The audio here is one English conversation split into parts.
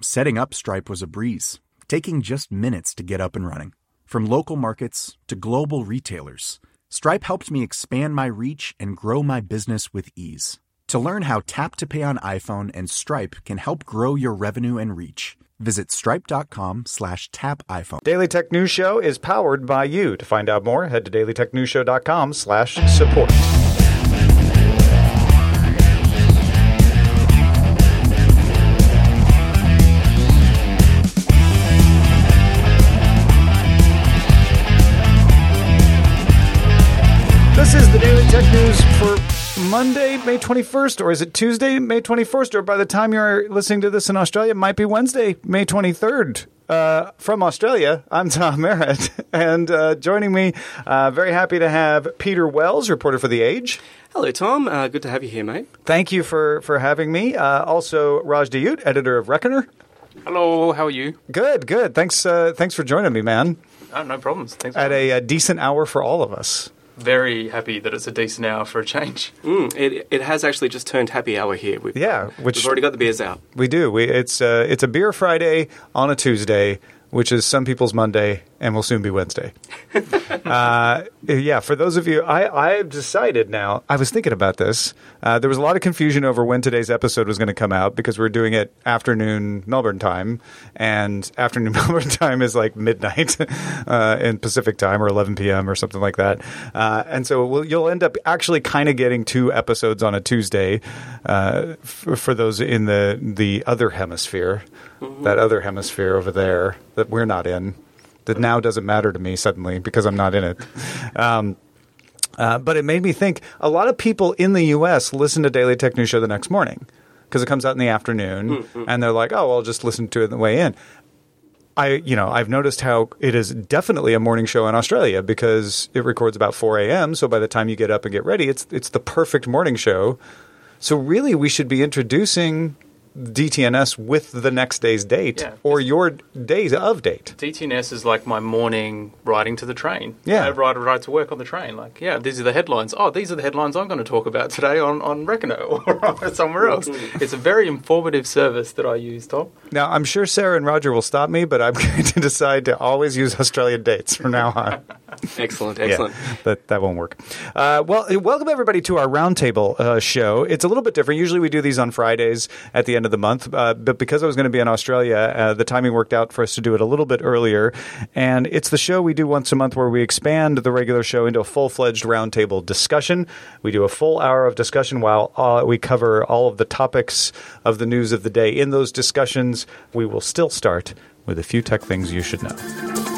Setting up Stripe was a breeze, taking just minutes to get up and running. From local markets to global retailers, Stripe helped me expand my reach and grow my business with ease. To learn how Tap to Pay on iPhone and Stripe can help grow your revenue and reach, visit stripe.com slash tap iPhone. Daily Tech News Show is powered by you. To find out more, head to dailytechnewsshow.com slash support. Monday, May 21st, or is it Tuesday, May 21st, or by the time you're listening to this in Australia, it might be Wednesday, May 23rd. Uh, from Australia, I'm Tom Merritt, and uh, joining me, uh, very happy to have Peter Wells, reporter for The Age. Hello, Tom. Uh, good to have you here, mate. Thank you for, for having me. Uh, also, Raj Dayut, editor of Reckoner. Hello, how are you? Good, good. Thanks, uh, thanks for joining me, man. Oh, no problems. Thanks. At a, a decent hour for all of us. Very happy that it's a decent hour for a change. Mm, it, it has actually just turned happy hour here. We've, Yeah, which we've already got the beers out. We do. We it's uh, it's a beer Friday on a Tuesday, which is some people's Monday, and will soon be Wednesday. uh, yeah, for those of you, I I've decided now. I was thinking about this. Uh, there was a lot of confusion over when today's episode was going to come out because we're doing it afternoon Melbourne time, and afternoon Melbourne time is like midnight uh, in Pacific time or 11 p.m. or something like that. Uh, and so we'll, you'll end up actually kind of getting two episodes on a Tuesday uh, f- for those in the the other hemisphere, that other hemisphere over there that we're not in. That now doesn't matter to me suddenly because I'm not in it. Um, uh, but it made me think a lot of people in the U.S. listen to Daily Tech News Show the next morning because it comes out in the afternoon, and they're like, "Oh, well, I'll just listen to it on the way in." I, you know, I've noticed how it is definitely a morning show in Australia because it records about 4 a.m. So by the time you get up and get ready, it's it's the perfect morning show. So really, we should be introducing DTNS with the next day's date Yeah. or your days of date. DTNS is like my morning riding to the train. Yeah. I ride, ride to work on the train. Like, yeah, these are the headlines. Oh, these are the headlines I'm going to talk about today on, on Reckoner or somewhere else. it's a very informative service that I use, Tom. Now, I'm sure Sarah and Roger will stop me, but I'm going to decide to always use Australian dates from now on. Excellent, Yeah, excellent. that that won't work. Uh, well, welcome everybody to our roundtable uh, show. It's a little bit different. Usually we do these on Fridays at the end of the month, uh, but because I was going to be in Australia, uh, the timing worked out for us to do it a little bit earlier. And it's the show we do once a month where we expand the regular show into a full fledged roundtable discussion. We do a full hour of discussion while uh, we cover all of the topics of the news of the day. In those discussions, we will still start with a few tech things you should know.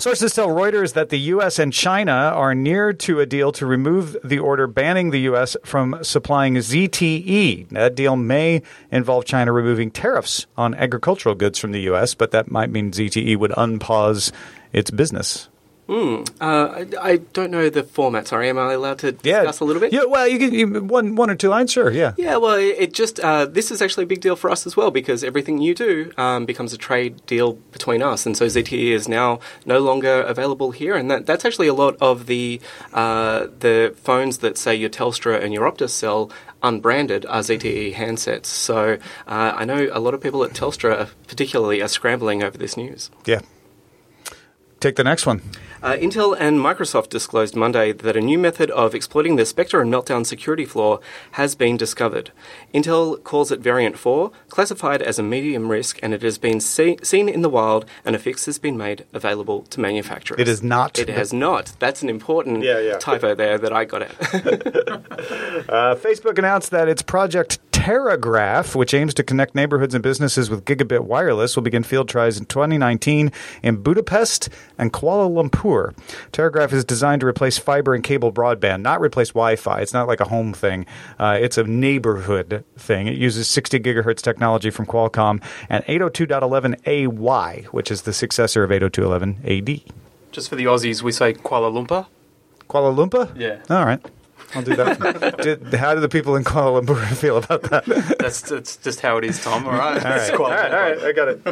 Sources tell Reuters that the U.S. and China are near to a deal to remove the order banning the U.S. from supplying ZTE. That deal may involve China removing tariffs on agricultural goods from the U.S., but that might mean ZTE would unpause its business. Uh, I, I don't know the format. Sorry, am I allowed to discuss a little bit? Yeah, well, you can you, one one or two lines, sure. Yeah, Yeah, well, it it just uh, this is actually a big deal for us as well because everything you do um, becomes a trade deal between us, and so ZTE is now no longer available here, and that, that's actually a lot of the uh, the phones that say your Telstra and your Optus sell unbranded are ZTE handsets. So uh, I know a lot of people at Telstra, particularly, are scrambling over this news. yeah. Take the next one. Uh, Intel and Microsoft disclosed Monday that a new method of exploiting the Spectre and Meltdown security flaw has been discovered. Intel calls it Variant 4, classified as a medium risk, and it has been see- seen in the wild, and a fix has been made available to manufacturers. It is not. It has not. That's an important Yeah, yeah. typo there that I got it. Uh, Facebook announced that its project Terragraph, which aims to connect neighborhoods and businesses with gigabit wireless, will begin field trials in 2019 in Budapest and Kuala Lumpur. Terragraph is designed to replace fiber and cable broadband, not replace Wi-Fi. It's not like a home thing. Uh, it's a neighborhood thing. It uses 60 gigahertz technology from Qualcomm and 802.11ay, which is the successor of 802.11ad. Just for the Aussies, we say Kuala Lumpur. Kuala Lumpur? Yeah. All right. I'll do that. Did, how do the people in Kuala Lumpur feel about that? That's, that's just how it is, Tom. All right. All right, all right, all right, I got it.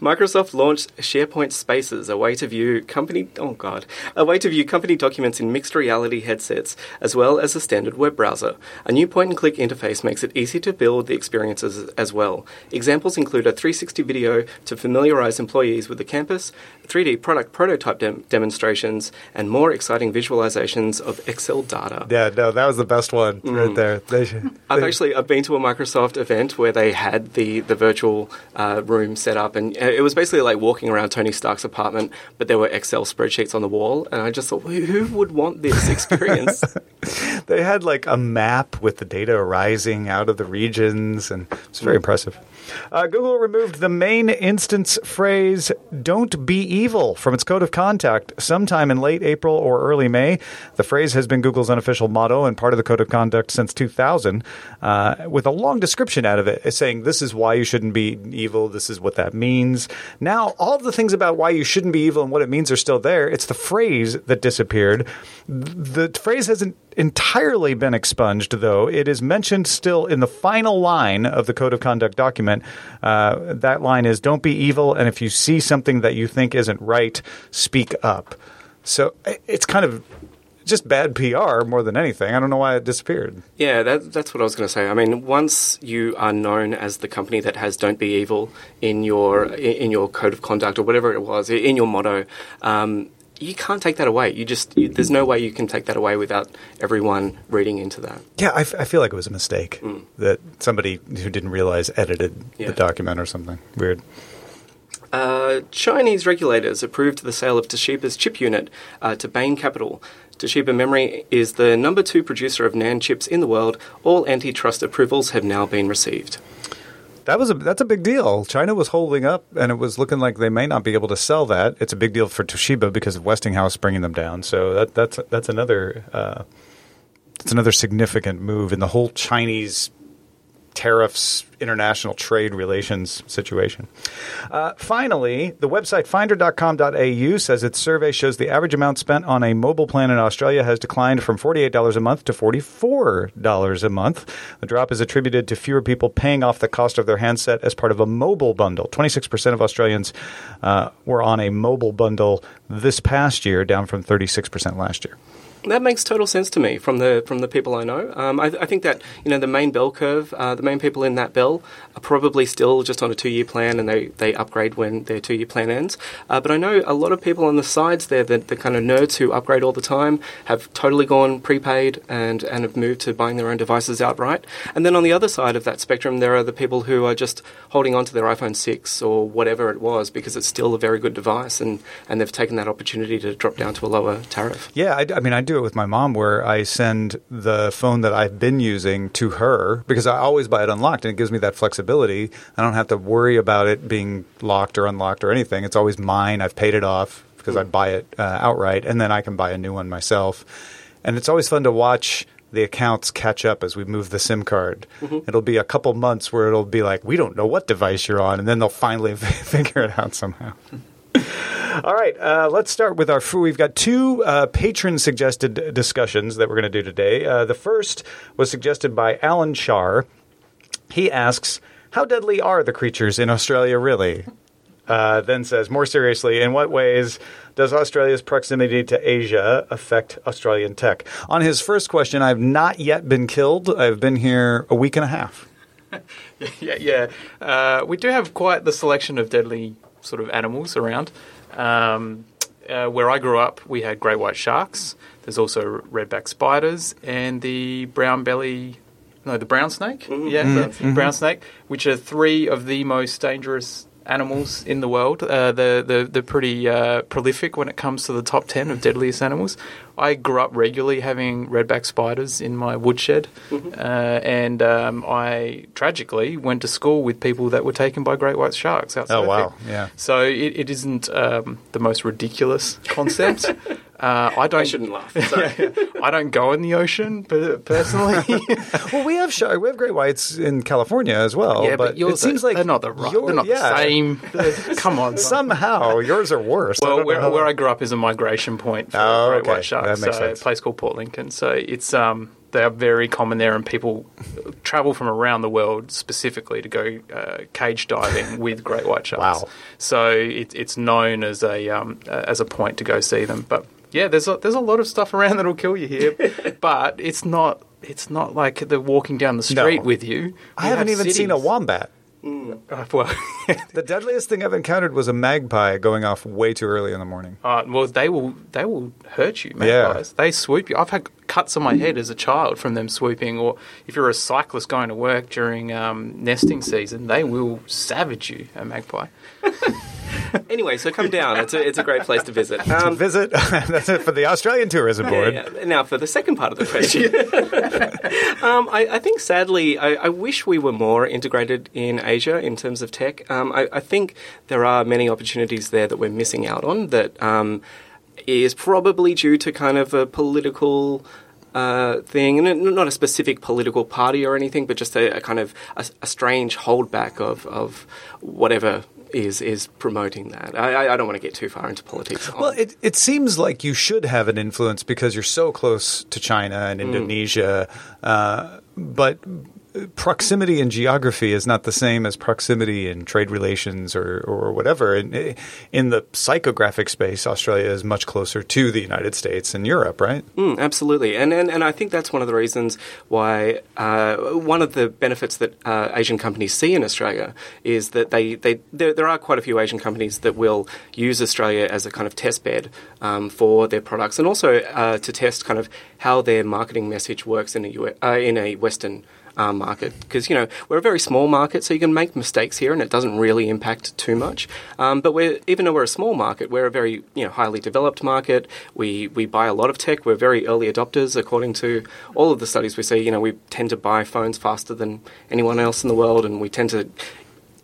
Microsoft launched SharePoint Spaces, a way to view company oh god, a way to view company documents in mixed reality headsets, as well as a standard web browser. A new point-and-click interface makes it easy to build the experiences as well. Examples include a 360 video to familiarize employees with the campus, 3D product prototype dem- demonstrations, and more exciting visualizations of Excel data. Yeah, no, that was the best one right there. They should, I've actually I've been to a Microsoft event where they had the the virtual uh, room set up, and it was basically like walking around Tony Stark's apartment, but there were Excel spreadsheets on the wall, and I just thought, who, who would want this experience? they had like a map with the data arising out of the regions, and it's very impressive. Uh, Google removed the main instance phrase "Don't be evil" from its code of conduct sometime in late April or early May. The phrase has been Google's unofficial motto and part of the code of conduct since 2000, uh, with a long description out of it saying this is why you shouldn't be evil. This is what that means. Now, all the things about why you shouldn't be evil and what it means are still there. It's the phrase that disappeared. The phrase hasn't entirely been expunged, though. It is mentioned still in the final line of the Code of Conduct document. Uh, that line is Don't be evil, and if you see something that you think isn't right, speak up. So it's kind of just bad PR more than anything. I don't know why it disappeared. yeah, that, that's what I was going to say. I mean, once you are known as the company that has "Don't be evil" in your in your code of conduct or whatever it was in your motto. Um, you can't take that away. You just you, there's no way you can take that away without everyone reading into that. Yeah, I, f- I feel like it was a mistake that somebody who didn't realize edited Yeah. the document or something. Weird. Uh, Chinese regulators approved the sale of Toshiba's chip unit uh, to Bain Capital. Toshiba Memory is the number two producer of NAND chips in the world. All antitrust approvals have now been received. That was a that's a big deal. China was holding up, and it was looking like they may not be able to sell that. It's a big deal for Toshiba because of Westinghouse bringing them down. So that that's that's another uh, that's another significant move in the whole Chinese tariffs, international trade relations situation. Uh, finally, the website finder.com.au says its survey shows the average amount spent on a mobile plan in Australia has declined from $48 a month to $44 a month. The drop is attributed to fewer people paying off the cost of their handset as part of a mobile bundle. 26% of Australians uh, were on a mobile bundle this past year, down from 36% last year. That makes total sense to me from the from the people I know. Um, I, I think that you know the main bell curve, uh, the main people in that bell are probably still just on a two year plan, and they, they upgrade when their two year plan ends. Uh, but I know a lot of people on the sides there, the, the kind of nerds who upgrade all the time, have totally gone prepaid and and have moved to buying their own devices outright. And then on the other side of that spectrum, there are the people who are just holding on to their iPhone six or whatever it was because it's still a very good device, and and they've taken that opportunity to drop down to a lower tariff. Yeah, I, I mean, I do it with my mom where I send the phone that I've been using to her because I always buy it unlocked and it gives me that flexibility. I don't have to worry about it being locked or unlocked or anything. It's always mine. I've paid it off because I buy it uh, outright and then I can buy a new one myself. And it's always fun to watch the accounts catch up as we move the SIM card. It'll be a couple months where it'll be like, we don't know what device you're on. And then they'll finally figure it out somehow. All right, uh, let's start with our. f- We've got two uh, patron suggested discussions that we're going to do today. Uh, the first was suggested by Alan Shar. He asks, "How deadly are the creatures in Australia really?" Uh, then says, more seriously, in what ways does Australia's proximity to Asia affect Australian tech? On his first question, I've not yet been killed. I've been here a week and a half. yeah, yeah. Uh, we do have quite the selection of deadly sort of animals around. Um, uh, where I grew up, we had great white sharks. There's also redback spiders and the brown belly, no, the brown snake. Yeah, brown, brown snake, which are three of the most dangerous animals in the world. Uh, the the they're pretty uh, prolific when it comes to the top ten of deadliest animals. I grew up regularly having redback spiders in my woodshed, uh, and um, I tragically went to school with people that were taken by great white sharks. Out Oh, wow. Yeah. So it, it isn't um, the most ridiculous concept. uh, I don't. I shouldn't laugh. I don't go in the ocean, but personally, Well, we have shark, we have great whites in California as well. yeah, but, but, yours it seems are, like they're not the right, they're not yeah, the same. Come on, Somehow yours are worse. Well, don't where, where I grew up is a migration point for Oh, great okay. white sharks. That makes so sense. A place called Port Lincoln. So it's um, they are very common there, and people travel from around the world specifically to go uh, cage diving with great white sharks. Wow. So it, it's known as a um, as a point to go see them. But yeah, there's a, there's a lot of stuff around that'll kill you here, but it's not. It's not like they're walking down the street No. with you. I We haven't have even seen a wombat. Uh, well, The deadliest thing I've encountered was a magpie going off way too early in the morning. Uh, well, they will they will hurt you, Yeah. magpies. They swoop you. I've had cuts on my head as a child from them swooping. Or if you're a cyclist going to work during um, nesting season, they will savage you, a magpie. anyway, so come down. It's a, it's a great place to visit. Um, Visit. That's it for the Australian Tourism Board. Yeah, yeah. Now, for the second part of the question, um, I, I think sadly, I, I wish we were more integrated in Asia in terms of tech. Um, I, I think there are many opportunities there that we're missing out on that um, is probably due to kind of a political. Uh, thing, and not a specific political party or anything, but just a, a kind of a, a strange holdback of, of whatever is is promoting that. I, I- don't want to get too far into politics. Well, it, it seems like you should have an influence because you're so close to China and Indonesia, uh, but proximity in geography is not the same as proximity in trade relations or, or whatever. In, in the psychographic space, Australia is much closer to the United States and Europe, right? Mm, absolutely, and, and and I think that's one of the reasons why uh, one of the benefits that uh, Asian companies see in Australia is that they, they there, there are quite a few Asian companies that will use Australia as a kind of test bed um, for their products, and also uh, to test kind of how their marketing message works in a U- uh, in a Western um, market because you know we're a very small market, so you can make mistakes here, and it doesn't really impact too much. Um, but we're even though we're a small market, we're a very you know highly developed market. We we buy a lot of tech. We're very early adopters, according to all of the studies we see. You know, we tend to buy phones faster than anyone else in the world, and we tend to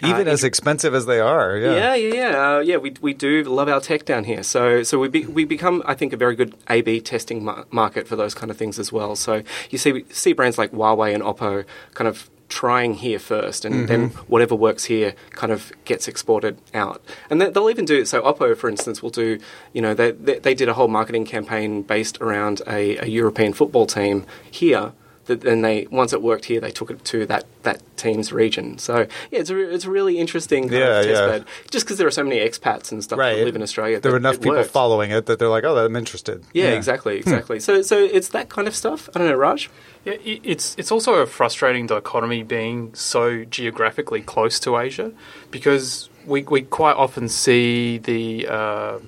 Even uh, as expensive as they are, yeah. yeah, yeah, yeah. Uh, yeah, we, we do love our tech down here. So so we be, we become, I think, a very good A/B testing mar- market for those kind of things as well. So you see see brands like Huawei and Oppo kind of trying here first, and then whatever works here kind of gets exported out. And they- they'll even do it. so. Oppo, for instance, will do. You know, they they, they did a whole marketing campaign based around a, a European football team here that then they once it worked here, they took it to that, that team's region. So yeah, it's a, re- it's a really interesting kind Yeah, of test yeah. bed. Just because there are so many expats and stuff Right. that live in Australia, There that were enough people worked. following it that they're like, oh, I'm interested. Yeah, exactly, exactly. So so it's that kind of stuff. I don't know, Raj. Yeah, it's it's also a frustrating dichotomy being so geographically close to Asia, because we we quite often see the. Uh,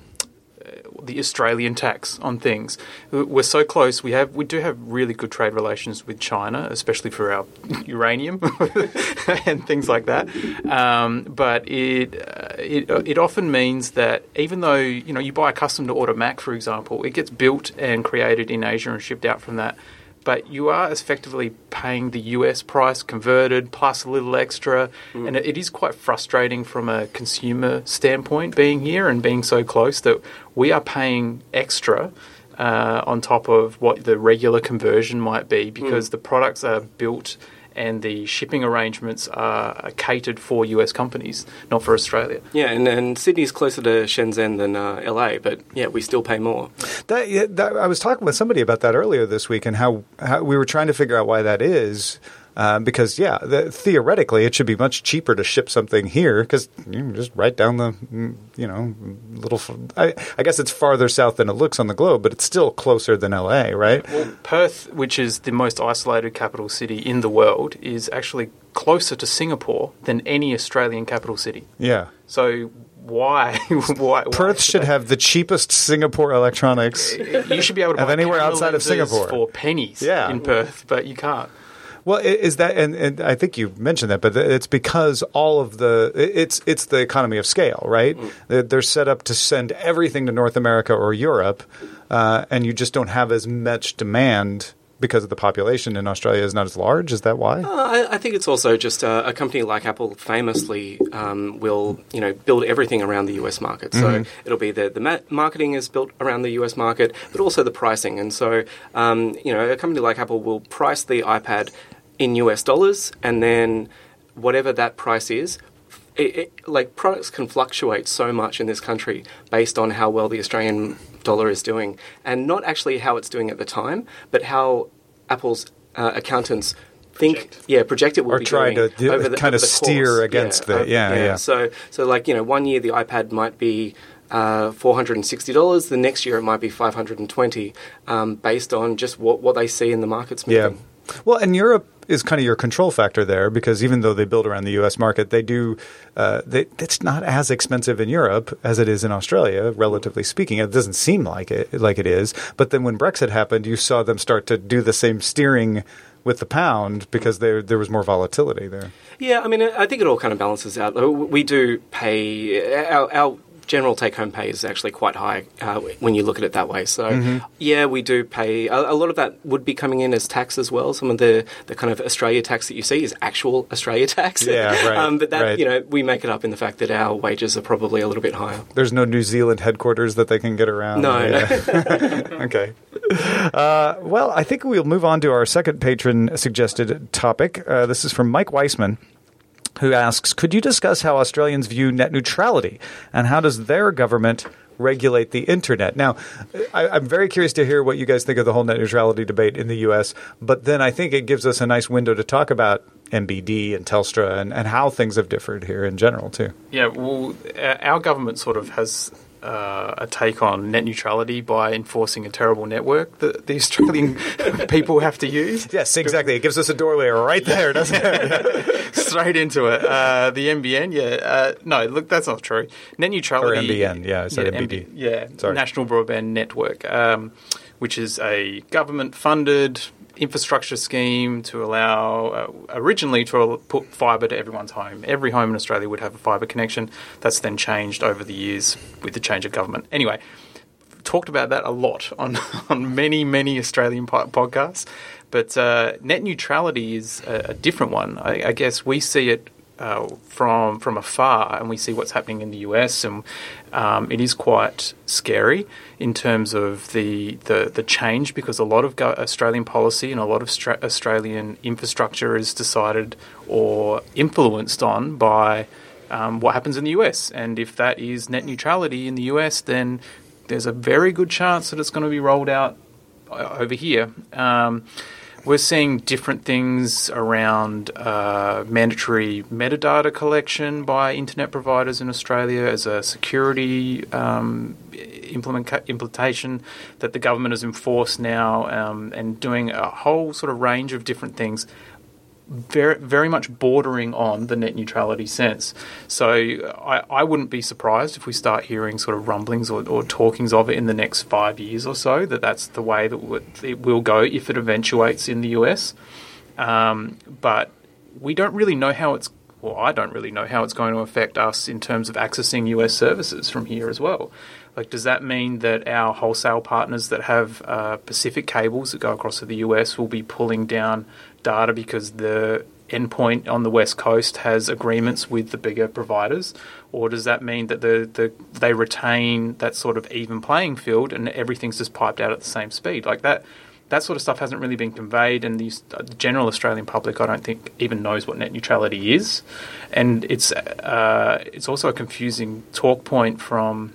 the Australian tax on things. We're so close. We have we do have really good trade relations with China, especially for our uranium and things like that. Um, but it, uh, it it often means that even though you know you buy a custom to order Mac, for example, it gets built and created in Asia and shipped out from that. But you are effectively paying the US price converted plus a little extra, and it, it is quite frustrating from a consumer standpoint being here and being so close that we are paying extra uh, on top of what the regular conversion might be because the products are built and the shipping arrangements are catered for US companies, not for Australia. Yeah, and, and Sydney's closer to Shenzhen than uh, LA, but yeah, we still pay more. That, that, I was talking with somebody about that earlier this week, and how, how we were trying to figure out why that is. Uh, because yeah, the, theoretically, it should be much cheaper to ship something here because you just write down the you know little. I guess it's farther south than it looks on the globe, but it's still closer than LA, right? Well, Perth, which is the most isolated capital city in the world, is actually closer to Singapore than any Australian capital city. Yeah. So why? why? why Perth should have the cheapest Singapore electronics. You should be able to have anywhere outside of Singapore. for pennies Yeah. in Perth, but you can't. Well, i- is that and, and I think you mentioned that, but it's because all of the it's it's the economy of scale, right? They're- They're set up to send everything to North America or Europe, uh, and you just don't have as much demand because of the population in Australia is not as large. Is that why? Uh, I, I think it's also just uh, a company like Apple famously um, will, you know, build everything around the US market. So it'll be the the ma- marketing is built around the US market, but also the pricing. And so, um, you know, a company like Apple will price the iPad in US dollars, and then whatever that price is. It, it, like products can fluctuate so much in this country based on how well the Australian dollar is doing, and not actually how it's doing at the time, but how Apple's uh, accountants think, yeah, project it will Or be try doing to do- the, kind of steer course. against yeah, the- uh, yeah, yeah. So, so like you know, one year the iPad might be. Uh, four hundred and sixty dollars. The next year it might be five hundred and twenty, um, based on just what, what they see in the markets Yeah. Well, and Europe is kind of your control factor there because even though they build around the U.S. market, they do. Uh, they, it's not as expensive in Europe as it is in Australia, relatively speaking. It doesn't seem like it like it is. But then when Brexit happened, you saw them start to do the same steering with the pound because there there was more volatility there. Yeah, I mean, I think it all kind of balances out. We do pay our, our general take-home pay is actually quite high uh, when you look at it that way. So, Mm-hmm. yeah, we do pay a, a lot of that would be coming in as tax as well. Some of the, the kind of Australia tax that you see is actual Australia tax. Yeah, right, um, but that right. you know we make it up in the fact that our wages are probably a little bit higher. There's no New Zealand headquarters that they can get around. No, no. okay. Uh, well, I think we'll move on to our second patron suggested topic. Uh, this is from Mike Weissman, who asks Could you discuss how Australians view net neutrality and how does their government regulate the internet? Now, I, I'm very curious to hear what you guys think of the whole net neutrality debate in the U.S., but then I think it gives us a nice window to talk about MBD and Telstra and, and how things have differed here in general, too. Yeah, well, our government sort of has uh, a take on net neutrality by enforcing a terrible network that the Australian people have to use. Yes, exactly. It gives us a doorway right there, doesn't it? Straight into it. Uh, the NBN, yeah. Uh, no, look, that's not true. Net neutrality. NBN, yeah, I said NBD. yeah, Sorry. National Broadband Network, um, which is a government-funded infrastructure scheme to allow uh, originally to put fibre to everyone's home. Every home in Australia would have a fibre connection. That's then changed over the years with the change of government. Anyway, talked about that a lot on, on many, many Australian po- podcasts. But uh, net neutrality is a, a different one. I, I guess we see it uh, from from afar, and we see what's happening in the US, and um, it is quite scary in terms of the the, the change because a lot of go- Australian policy and a lot of stra- Australian infrastructure is decided or influenced on by um, what happens in the US. And if that is net neutrality in the US, then there's a very good chance that it's going to be rolled out over here. Um, we're seeing different things around uh, mandatory metadata collection by internet providers in Australia as a security um, implement- implementation that the government has enforced now um, and doing a whole sort of range of different things very, very much bordering on the net neutrality sense. So I, I wouldn't be surprised if we start hearing sort of rumblings or, or talkings of it in the next five years or so, that that's the way that it will go if it eventuates in the US. Um, but we don't really know how it's well, I don't really know how it's going to affect us in terms of accessing US services from here as well. Like, does that mean that our wholesale partners that have uh, Pacific cables that go across to the US will be pulling down data because the endpoint on the west coast has agreements with the bigger providers, or does that mean that the, the they retain that sort of even playing field and everything's just piped out at the same speed? Like that that sort of stuff hasn't really been conveyed, and the, general Australian public, I don't think, even knows what net neutrality is, and it's uh, it's also a confusing talk point from.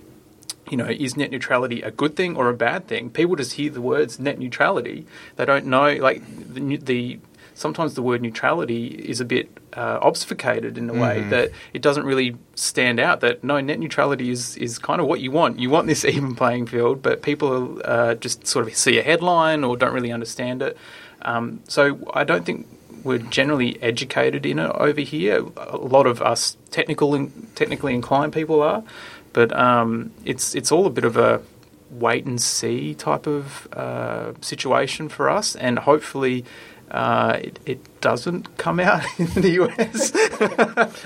You know, is net neutrality a good thing or a bad thing? People just hear the words net neutrality. They don't know, like the, the sometimes the word neutrality is a bit uh, obfuscated in a way that it doesn't really stand out. That no, net neutrality is is kind of what you want. You want this even playing field, but people uh, just sort of see a headline or don't really understand it. Um, so I don't think we're generally educated in it over here. A lot of us technical technically inclined people are, but um, it's it's all a bit of a wait and see type of uh, situation for us, and hopefully. Uh, it, it, doesn't come out in the US.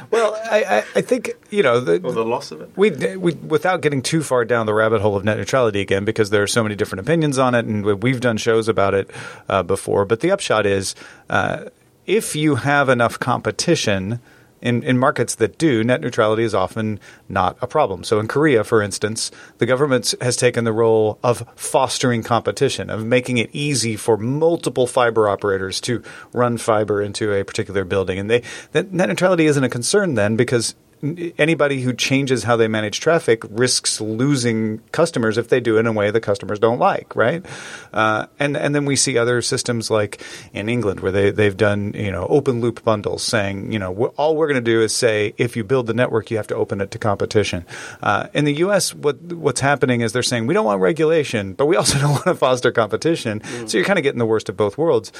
well, I, I, think you know the, or the loss of it. We, we, without getting too far down the rabbit hole of net neutrality again, because there are so many different opinions on it, and we've done shows about it uh, before. But the upshot is, uh, if you have enough competition in, in markets that do, net neutrality is often not a problem. So in Korea, for instance, the government has taken the role of fostering competition, of making it easy for multiple fiber operators to run fiber into a particular building. And they that net neutrality isn't a concern then because anybody who changes how they manage traffic risks losing customers if they do it in a way the customers don't like, right? Uh, and and then we see other systems like in England where they they've done you know open loop bundles, saying you know we're, all we're going to do is say if you build the network, you have to open it to competition. Uh, in the U.S., what what's happening is they're saying we don't want regulation, but we also don't want to foster competition. Mm. So you're kind of getting the worst of both worlds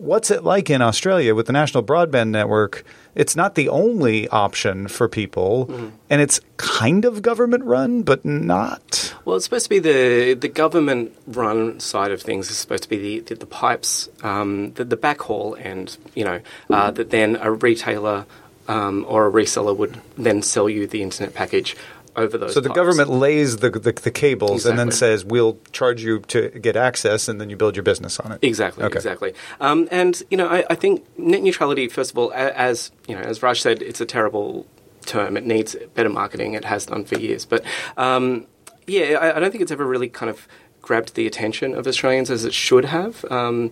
what's it like in Australia with the National Broadband Network? It's not the only option for people, mm. and it's kind of government run, but not. Well, it's supposed to be the the government run side of things is supposed to be the the, the pipes, um, the, the backhaul, and you know uh, that then a retailer. Um, or a reseller would then sell you the internet package over those. So the pipes. government lays the the, the cables exactly. and then says we'll charge you to get access, and then you build your business on it. Exactly, okay. exactly. Um, and you know, I, I, think net neutrality, first of all, as you know, as Raj said, it's a terrible term. It needs better marketing. It has done for years, but um, yeah, I, I, don't think it's ever really kind of grabbed the attention of Australians as it should have. Um,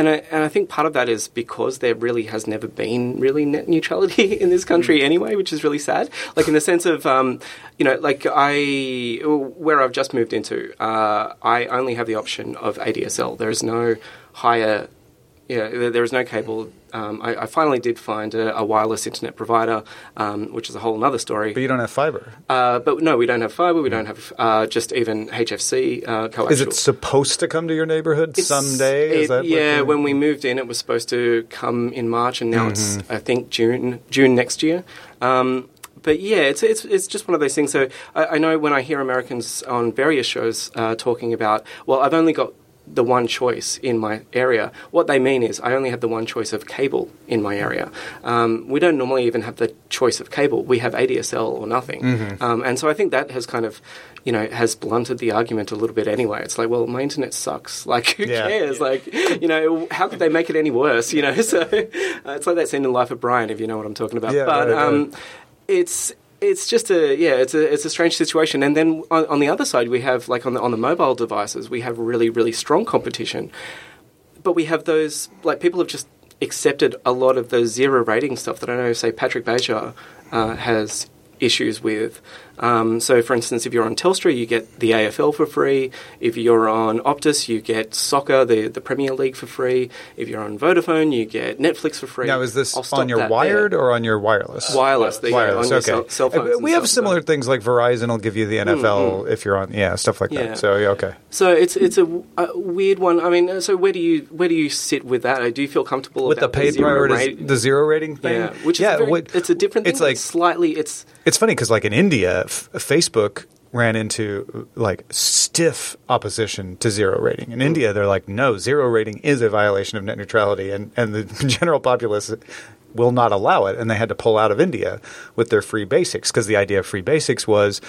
and I, and I think part of that is because there really has never been really net neutrality in this country mm. anyway, which is really sad. Like in the sense of, um, you know, like I, where I've just moved into, uh, I only have the option of ADSL. There is no higher yeah, there is no cable. Um, I, I, finally did find a, a wireless internet provider, um, which is a whole other story. But you don't have fiber. Uh, but no, we don't have fiber. We don't have uh, just even HFC uh, coaxial. Is it supposed to come to your neighborhood it's, someday? It, yeah, when we moved in, it was supposed to come in March, and now mm-hmm. it's I think June June next year. Um, but yeah, it's, it's it's just one of those things. So I, I, know when I hear Americans on various shows uh, talking about, well, I've only got the one choice in my area. What they mean is I only have the one choice of cable in my area. Um, we don't normally even have the choice of cable. We have ADSL or nothing. Mm-hmm. Um, and so I think that has kind of, you know, has blunted the argument a little bit anyway. It's like, well, my internet sucks. Like, who yeah. cares? Yeah. Like, you know, how could they make it any worse? You know, so uh, it's like that scene in Life of Brian, if you know what I'm talking about. Yeah, but right, um, right. it's it's just a yeah, it's a it's a strange situation. And then on, on, the other side, we have like on the on the mobile devices, we have really really strong competition, but we have those like people have just accepted a lot of the zero rating stuff that I know. Say Patrick Beja uh, has issues with. Um, so, for instance, if you're on Telstra, you get the AFL for free. If you're on Optus, you get soccer, the, the Premier League for free. If you're on Vodafone, you get Netflix for free. Now, is this on your wired there. or on your wireless? Wireless. Wireless. wireless. okay. Cell, cell we have similar things like Verizon will give you the NFL mm-hmm. if you're on, yeah, stuff like yeah. that. So, yeah, okay. So it's it's a, a, weird one. I mean, so where do you where do you sit with that? Do you feel comfortable with the paid the zero, rate, the zero rating thing? Yeah, which is yeah, very, what, it's a different. Thing, it's like slightly. It's it's funny because like in India, f- Facebook ran into like stiff opposition to zero rating. In India, they're like, no, zero rating is a violation of net neutrality, and and the general populace will not allow it, and they had to pull out of India with their free basics because the idea of free basics was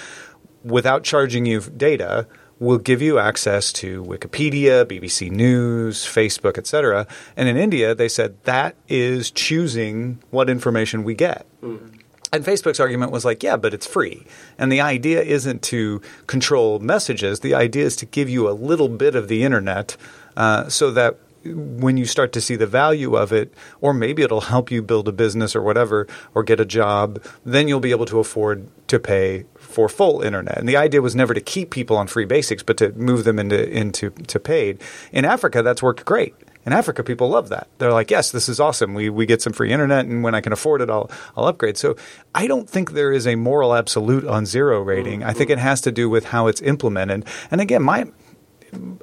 without charging you data will give you access to Wikipedia, BBC News, Facebook, etc. And in India, they said that is choosing what information we get. Mm. And Facebook's argument was like, yeah, but it's free. And the idea isn't to control messages. The idea is to give you a little bit of the internet uh, so that when you start to see the value of it, or maybe it'll help you build a business or whatever, or get a job, then you'll be able to afford to pay for full internet. And the idea was never to keep people on free basics, but to move them into into to paid. In Africa, that's worked great. In Africa, people love that. They're like, yes, this is awesome. We we get some free internet, and when I can afford it, I'll I'll upgrade. So I don't think there is a moral absolute on zero rating. I think it has to do with how it's implemented. And again, my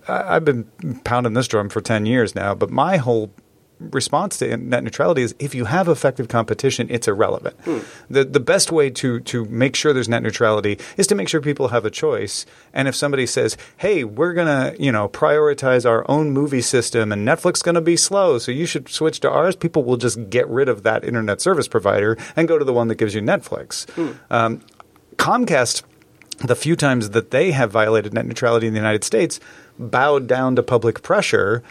I've been pounding this drum for ten years now, but my whole response to net neutrality is if you have effective competition, it's irrelevant. The the best way to to make sure there's net neutrality is to make sure people have a choice. And if somebody says, "Hey, we're gonna you know prioritize our own movie system, and Netflix going to be slow, so you should switch to ours," people will just get rid of that internet service provider and go to the one that gives you Netflix. Um, Comcast the few times that they have violated net neutrality in the United States bowed down to public pressure.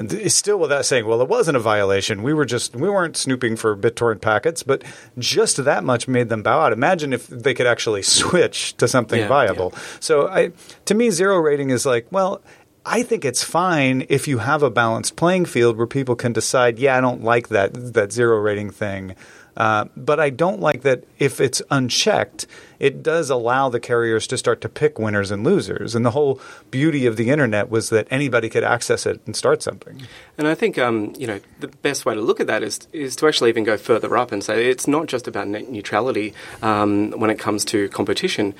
And it's still without saying, well, it wasn't a violation. We were just we weren't snooping for BitTorrent packets, but just that much made them bow out. Imagine if they could actually switch to something Yeah, viable. So I to me zero rating is like, well, I think it's fine if you have a balanced playing field where people can decide, yeah, I don't like that that zero rating thing. Uh, but I don't like that if it's unchecked, it does allow the carriers to start to pick winners and losers. And the whole beauty of the internet was that anybody could access it and start something. And I think um, you know the best way to look at that is is to actually even go further up and say it's not just about net neutrality um, when it comes to competition.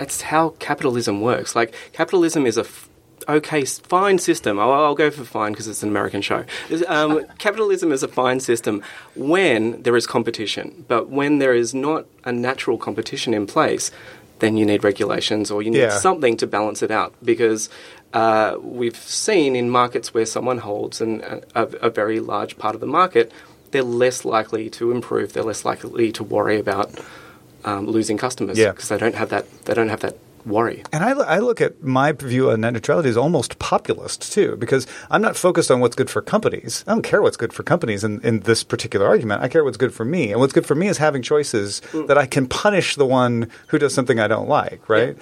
It's how capitalism works. Like capitalism is a f- okay, fine system. I'll, I'll go for fine because it's an American show. Um, capitalism is a fine system when there is competition, but when there is not a natural competition in place, then you need regulations or you need Yeah. something to balance it out because uh, we've seen in markets where someone holds an, a, a very large part of the market, they're less likely to improve. They're less likely to worry about um, losing customers Yeah. because they don't have that. They don't have that worry. And I, I look at my view on net neutrality as almost populist too, because I'm not focused on what's good for companies. I don't care what's good for companies in, in this particular argument. I care what's good for me. And what's good for me is having choices mm. that I can punish the one who does something I don't like, right?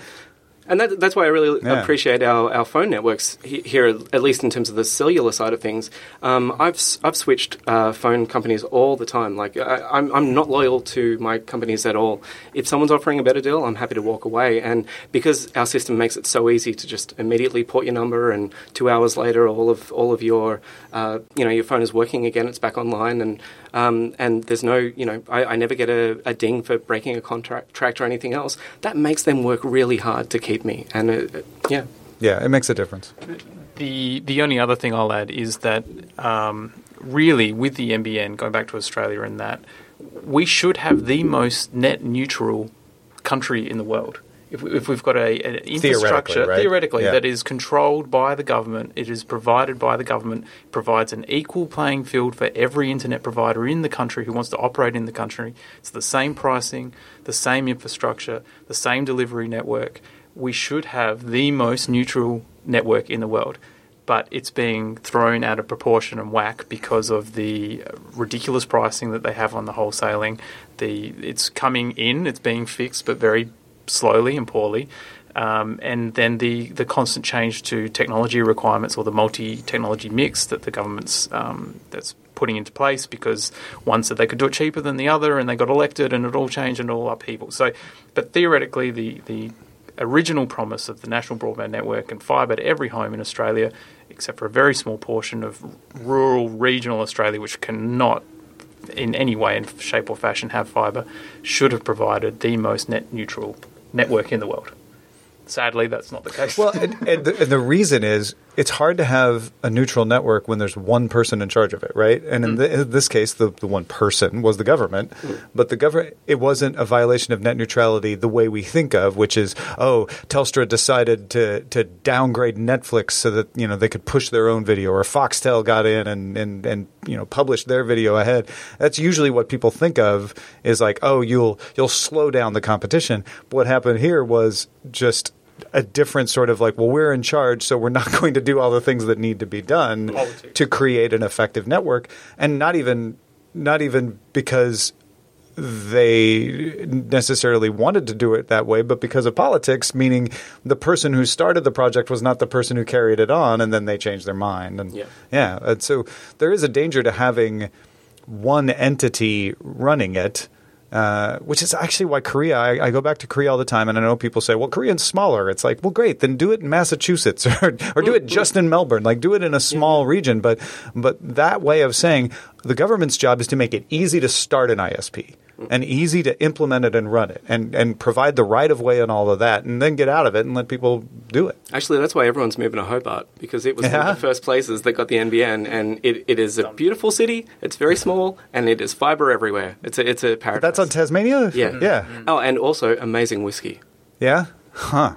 And that, that's why I really Yeah. appreciate our, our phone networks here, at least in terms of the cellular side of things. Um, I've, I've switched uh, phone companies all the time. Like I, I'm, I'm not loyal to my companies at all. If someone's offering a better deal, I'm happy to walk away. And because our system makes it so easy to just immediately port your number, and two hours later, all of all of your uh, you know your phone is working again. It's back online, and um, and there's no you know I, I never get a, a ding for breaking a contract tract or anything else. That makes them work really hard to keep me. And it, it- yeah. Yeah, it makes a difference. The the only other thing I'll add is that um, really with the NBN going back to Australia and that we should have the most net neutral country in the world. If, we, if we've got a, an infrastructure right? theoretically Yeah. that is controlled by the government, it is provided by the government, provides an equal playing field for every internet provider in the country who wants to operate in the country. It's the same pricing, the same infrastructure, the same delivery network. We should have the most neutral network in the world. But it's being thrown out of proportion and whack because of the ridiculous pricing that they have on the wholesaling. The it's coming in, it's being fixed, but very slowly and poorly. Um, and then the, the constant change to technology requirements or the multi-technology mix that the government's um, that's putting into place because one said they could do it cheaper than the other and they got elected and it all changed and all upheaval. So, but theoretically, the, the original promise of the National Broadband Network and fibre to every home in Australia, except for a very small portion of rural, regional Australia, which cannot in any way, in shape or fashion, have fibre, should have provided the most net neutral network in the world. Sadly, that's not the case. Well, and, and, the, and the reason is it's hard to have a neutral network when there's one person in charge of it, right? And in, mm. the, in this case, the, the one person was the government, mm. but the government it wasn't a violation of net neutrality the way we think of, which is oh, Telstra decided to to downgrade Netflix so that you know they could push their own video, or Foxtel got in and and and you know published their video ahead. That's usually what people think of is like oh, you'll you'll slow down the competition. But what happened here was just a different sort of like, well, we're in charge, so we're not going to do all the things that need to be done Politics. to create an effective network, and not even not even because they necessarily wanted to do it that way, but because of politics, meaning the person who started the project was not the person who carried it on, and then they changed their mind. And Yeah. yeah, and so there is a danger to having one entity running it. Uh, which is actually why Korea. I, I go back to Korea all the time, and I know people say, "Well, Korea's smaller." It's like, well, great, then do it in Massachusetts or or do it just in Melbourne. Like, do it in a small region. But but that way of saying the government's job is to make it easy to start an ISP. And easy to implement it and run it and, and provide the right of way and all of that and then get out of it and let people do it. Actually, that's why everyone's moving to Hobart because it was one of the first places that got the NBN, and it, it is a beautiful city. It's very small, and it is fiber everywhere. It's a it's a paradise. That's on Tasmania? Yeah. Yeah. Mm-hmm. Oh, and also amazing whiskey. Yeah? Huh.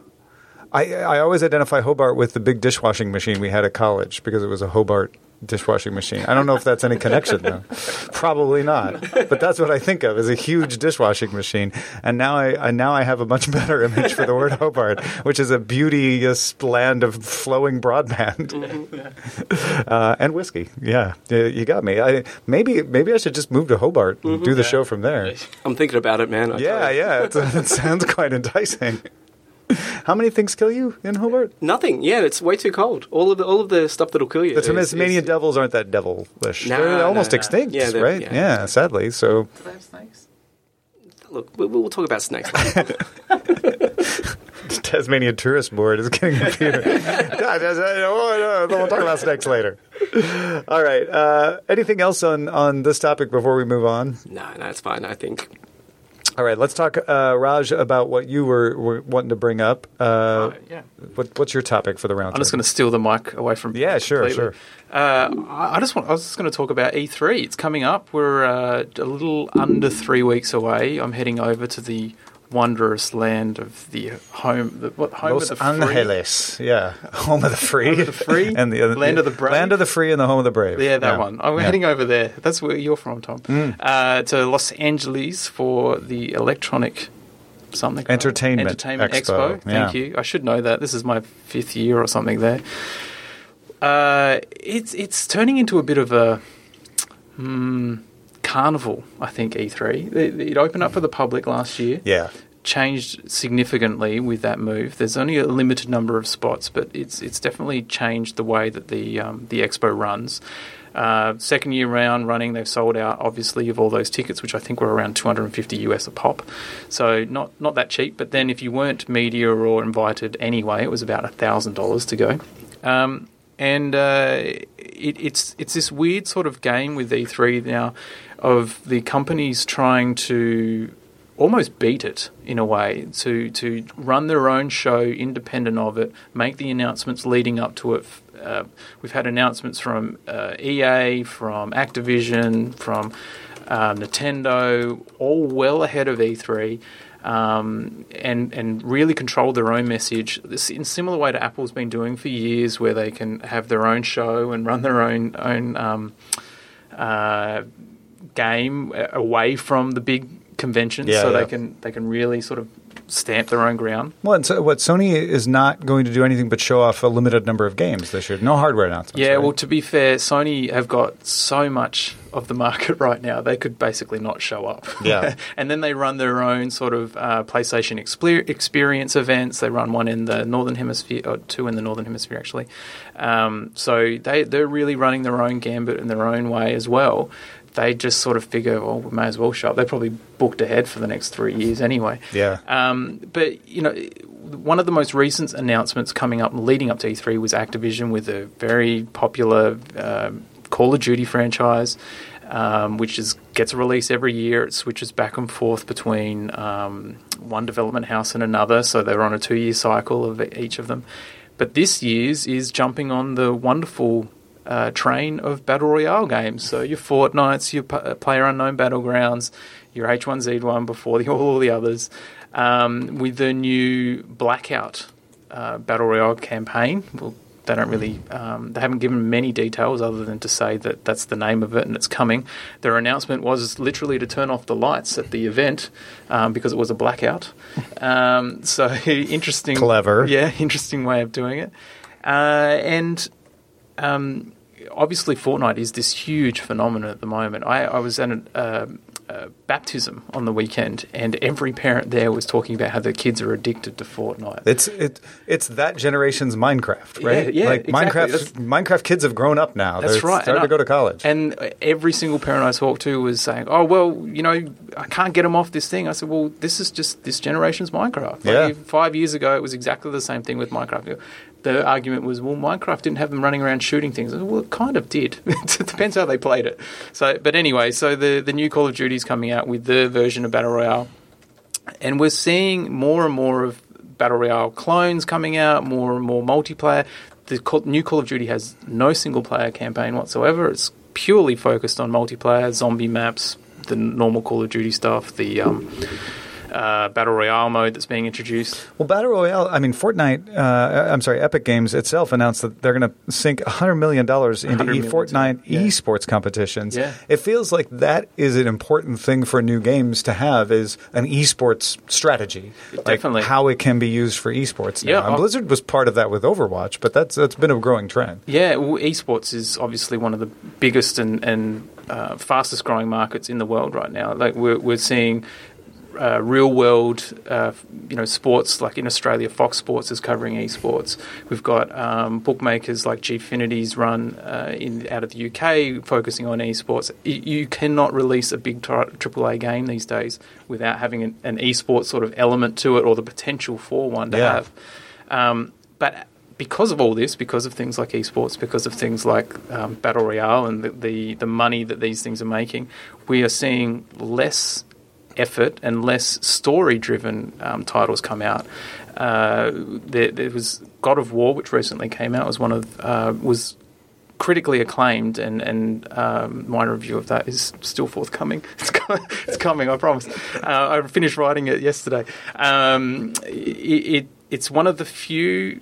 I, I always identify Hobart with the big dishwashing machine we had at college because it was a Hobart dishwashing machine. I don't know if that's any connection though. Probably not. But that's what I think of as a huge dishwashing machine. And now I, I now I have a much better image for the word Hobart, which is a beauteous land of flowing broadband uh, and whiskey. Yeah, you got me. I, maybe maybe I should just move to Hobart and do the show from there. I'm thinking about it, man. I Yeah, yeah, it's, it sounds quite enticing. How many things kill you in Hobart? Nothing. Yeah, it's way too cold. All of the all of the stuff that'll kill you. The is- Tasmanian is- devils aren't that devilish. Nah, they're almost nah. extinct, Yeah, they're- right? yeah. Yeah. sadly. So Do they have snakes? Look, we, we'll talk about snakes. later. Tasmanian Tourist Board is getting computer. oh, we'll talk about snakes later. All right. Uh, anything else on on this topic before we move on? no, no, it's fine. I think. All right. Let's talk, uh, Raj, about what you were, were wanting to bring up. Uh, yeah. what, what's your topic for the round? I'm just going to steal the mic away from. Yeah, sure, completely. Uh, I I just want. I was just going to talk about E3. It's coming up. We're uh, a little under three weeks away. I'm heading over to the wondrous land of the home. The, what home Los of the free? Angeles, yeah, home of the free, Home of the free, and the other, land of the brave. land of the free, and the home of the brave. Yeah, that one. I'm Yeah. Mm. heading over there. That's where you're from, Tom. Uh, to Los Angeles for the electronic something Entertainment Entertainment Expo, Expo. Thank yeah. you. I should know that. This is my fifth year or something there. Uh, it's it's turning into a bit of a hmm, carnival. I think E3. It, it opened up for the public last year Yeah, changed significantly with that move. There's only a limited number of spots, but it's it's definitely changed the way that the um, the expo runs. Uh, second year round running, they've sold out obviously of all those tickets, which I think were around 250 US a pop. So not not that cheap. But then if you weren't media or invited anyway, it was about thousand dollars to go. Um, and uh, it, it's it's this weird sort of game with E3 now, of the companies trying to almost beat it in a way to to run their own show independent of it, make the announcements leading up to it. Uh, we've had announcements from uh, EA, from Activision, from uh, Nintendo, all well ahead of E3. Um, and and really control their own message This- in similar way to Apple's been doing for years, where they can have their own show and run their own own um, uh, game uh, away from the big conventions, Yeah, so yeah. they can they can really sort of stamp their own ground. Well, and so what Sony is not going to do anything but show off a limited number of games this year. No hardware announcements. Yeah, right? well, to be fair, Sony have got so much of the market right now, they could basically not show up. Yeah. and then they run their own sort of uh, PlayStation exper- experience events. They run one in the Northern Hemisphere, or two in the Northern Hemisphere, actually. Um, so they, they're really running their own gambit in their own way as well. They just sort of figure, well, we may as well show up. They probably booked ahead for the next three years anyway. Yeah. Um, but you know, one of the most recent announcements coming up, leading up to E3, was Activision with a very popular um, Call of Duty franchise, um, which is gets a release every year. It switches back and forth between um, one development house and another, so they're on a two-year cycle of each of them. But this year's is jumping on the wonderful uh, train of battle royale games. So your Fortnites, your P- Player Unknown Battlegrounds, your H1Z1 before the, all the others, um, with the new Blackout uh, battle royale campaign. Well, they don't really, um, they haven't given many details other than to say that that's the name of it and it's coming. Their announcement was literally to turn off the lights at the event um, because it was a blackout. Um, so interesting, Clever. yeah, interesting way of doing it. Uh, and um, obviously, Fortnite is this huge phenomenon at the moment. I, I was at a, uh, a baptism on the weekend, and every parent there was talking about how their kids are addicted to Fortnite. It's it it's that generation's Minecraft, right? Yeah, yeah, like exactly. Minecraft. That's- Minecraft kids have grown up now. That's They're right. Starting And to go to college. And every single parent I talked to was saying, "Oh, well, you know, I can't get them off this thing." I said, "Well, this is just this generation's Minecraft. Like, Yeah. Five years ago, it was exactly the same thing with Minecraft. The argument was, well, Minecraft didn't have them running around shooting things. Well, it kind of did. it depends how they played it. So, but anyway, so the the new Call of Duty is coming out with the version of Battle Royale, and we're seeing more and more of Battle Royale clones coming out, more and more multiplayer. The new Call of Duty has no single player campaign whatsoever. It's purely focused on multiplayer, zombie maps, the normal Call of Duty stuff, the um, uh, battle royale mode that's being introduced. Well, battle royale. I mean, Fortnite. Uh, I'm sorry, Epic Games itself announced that they're going to sink 100 million dollars into e- Fortnite yeah. esports competitions. Yeah. It feels like that is an important thing for new games to have is an esports strategy. Definitely, like how it can be used for esports. Now. Yeah, and Blizzard was part of that with Overwatch, but that's that's been a growing trend. Yeah, well, esports is obviously one of the biggest and, and uh, fastest growing markets in the world right now. Like we're, we're seeing uh, real world, uh, you know, sports like in Australia, Fox Sports is covering esports. We've got um, bookmakers like Gfinity's run uh, in out of the UK focusing on esports. You cannot release a big AAA game these days without having an, an esports sort of element to it or the potential for one to yeah. have. Um, but because of all this, because of things like esports, because of things like um, battle royale and the, the, the money that these things are making, we are seeing less effort and less story driven um, titles come out. Uh, there, there, was God of War, which recently came out, was one of uh, was critically acclaimed, and and um, my review of that is still forthcoming. It's, it's coming, I promise. Uh, I finished writing it yesterday. Um, it, it, it's one of the few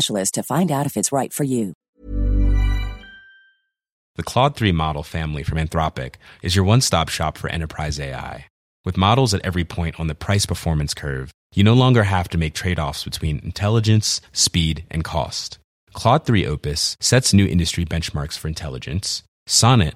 specialist to find out if it's right for you. The Claude 3 model family from Anthropic is your one stop shop for enterprise AI. With models at every point on the price performance curve, you no longer have to make trade offs between intelligence, speed, and cost. Claude 3 Opus sets new industry benchmarks for intelligence. Sonnet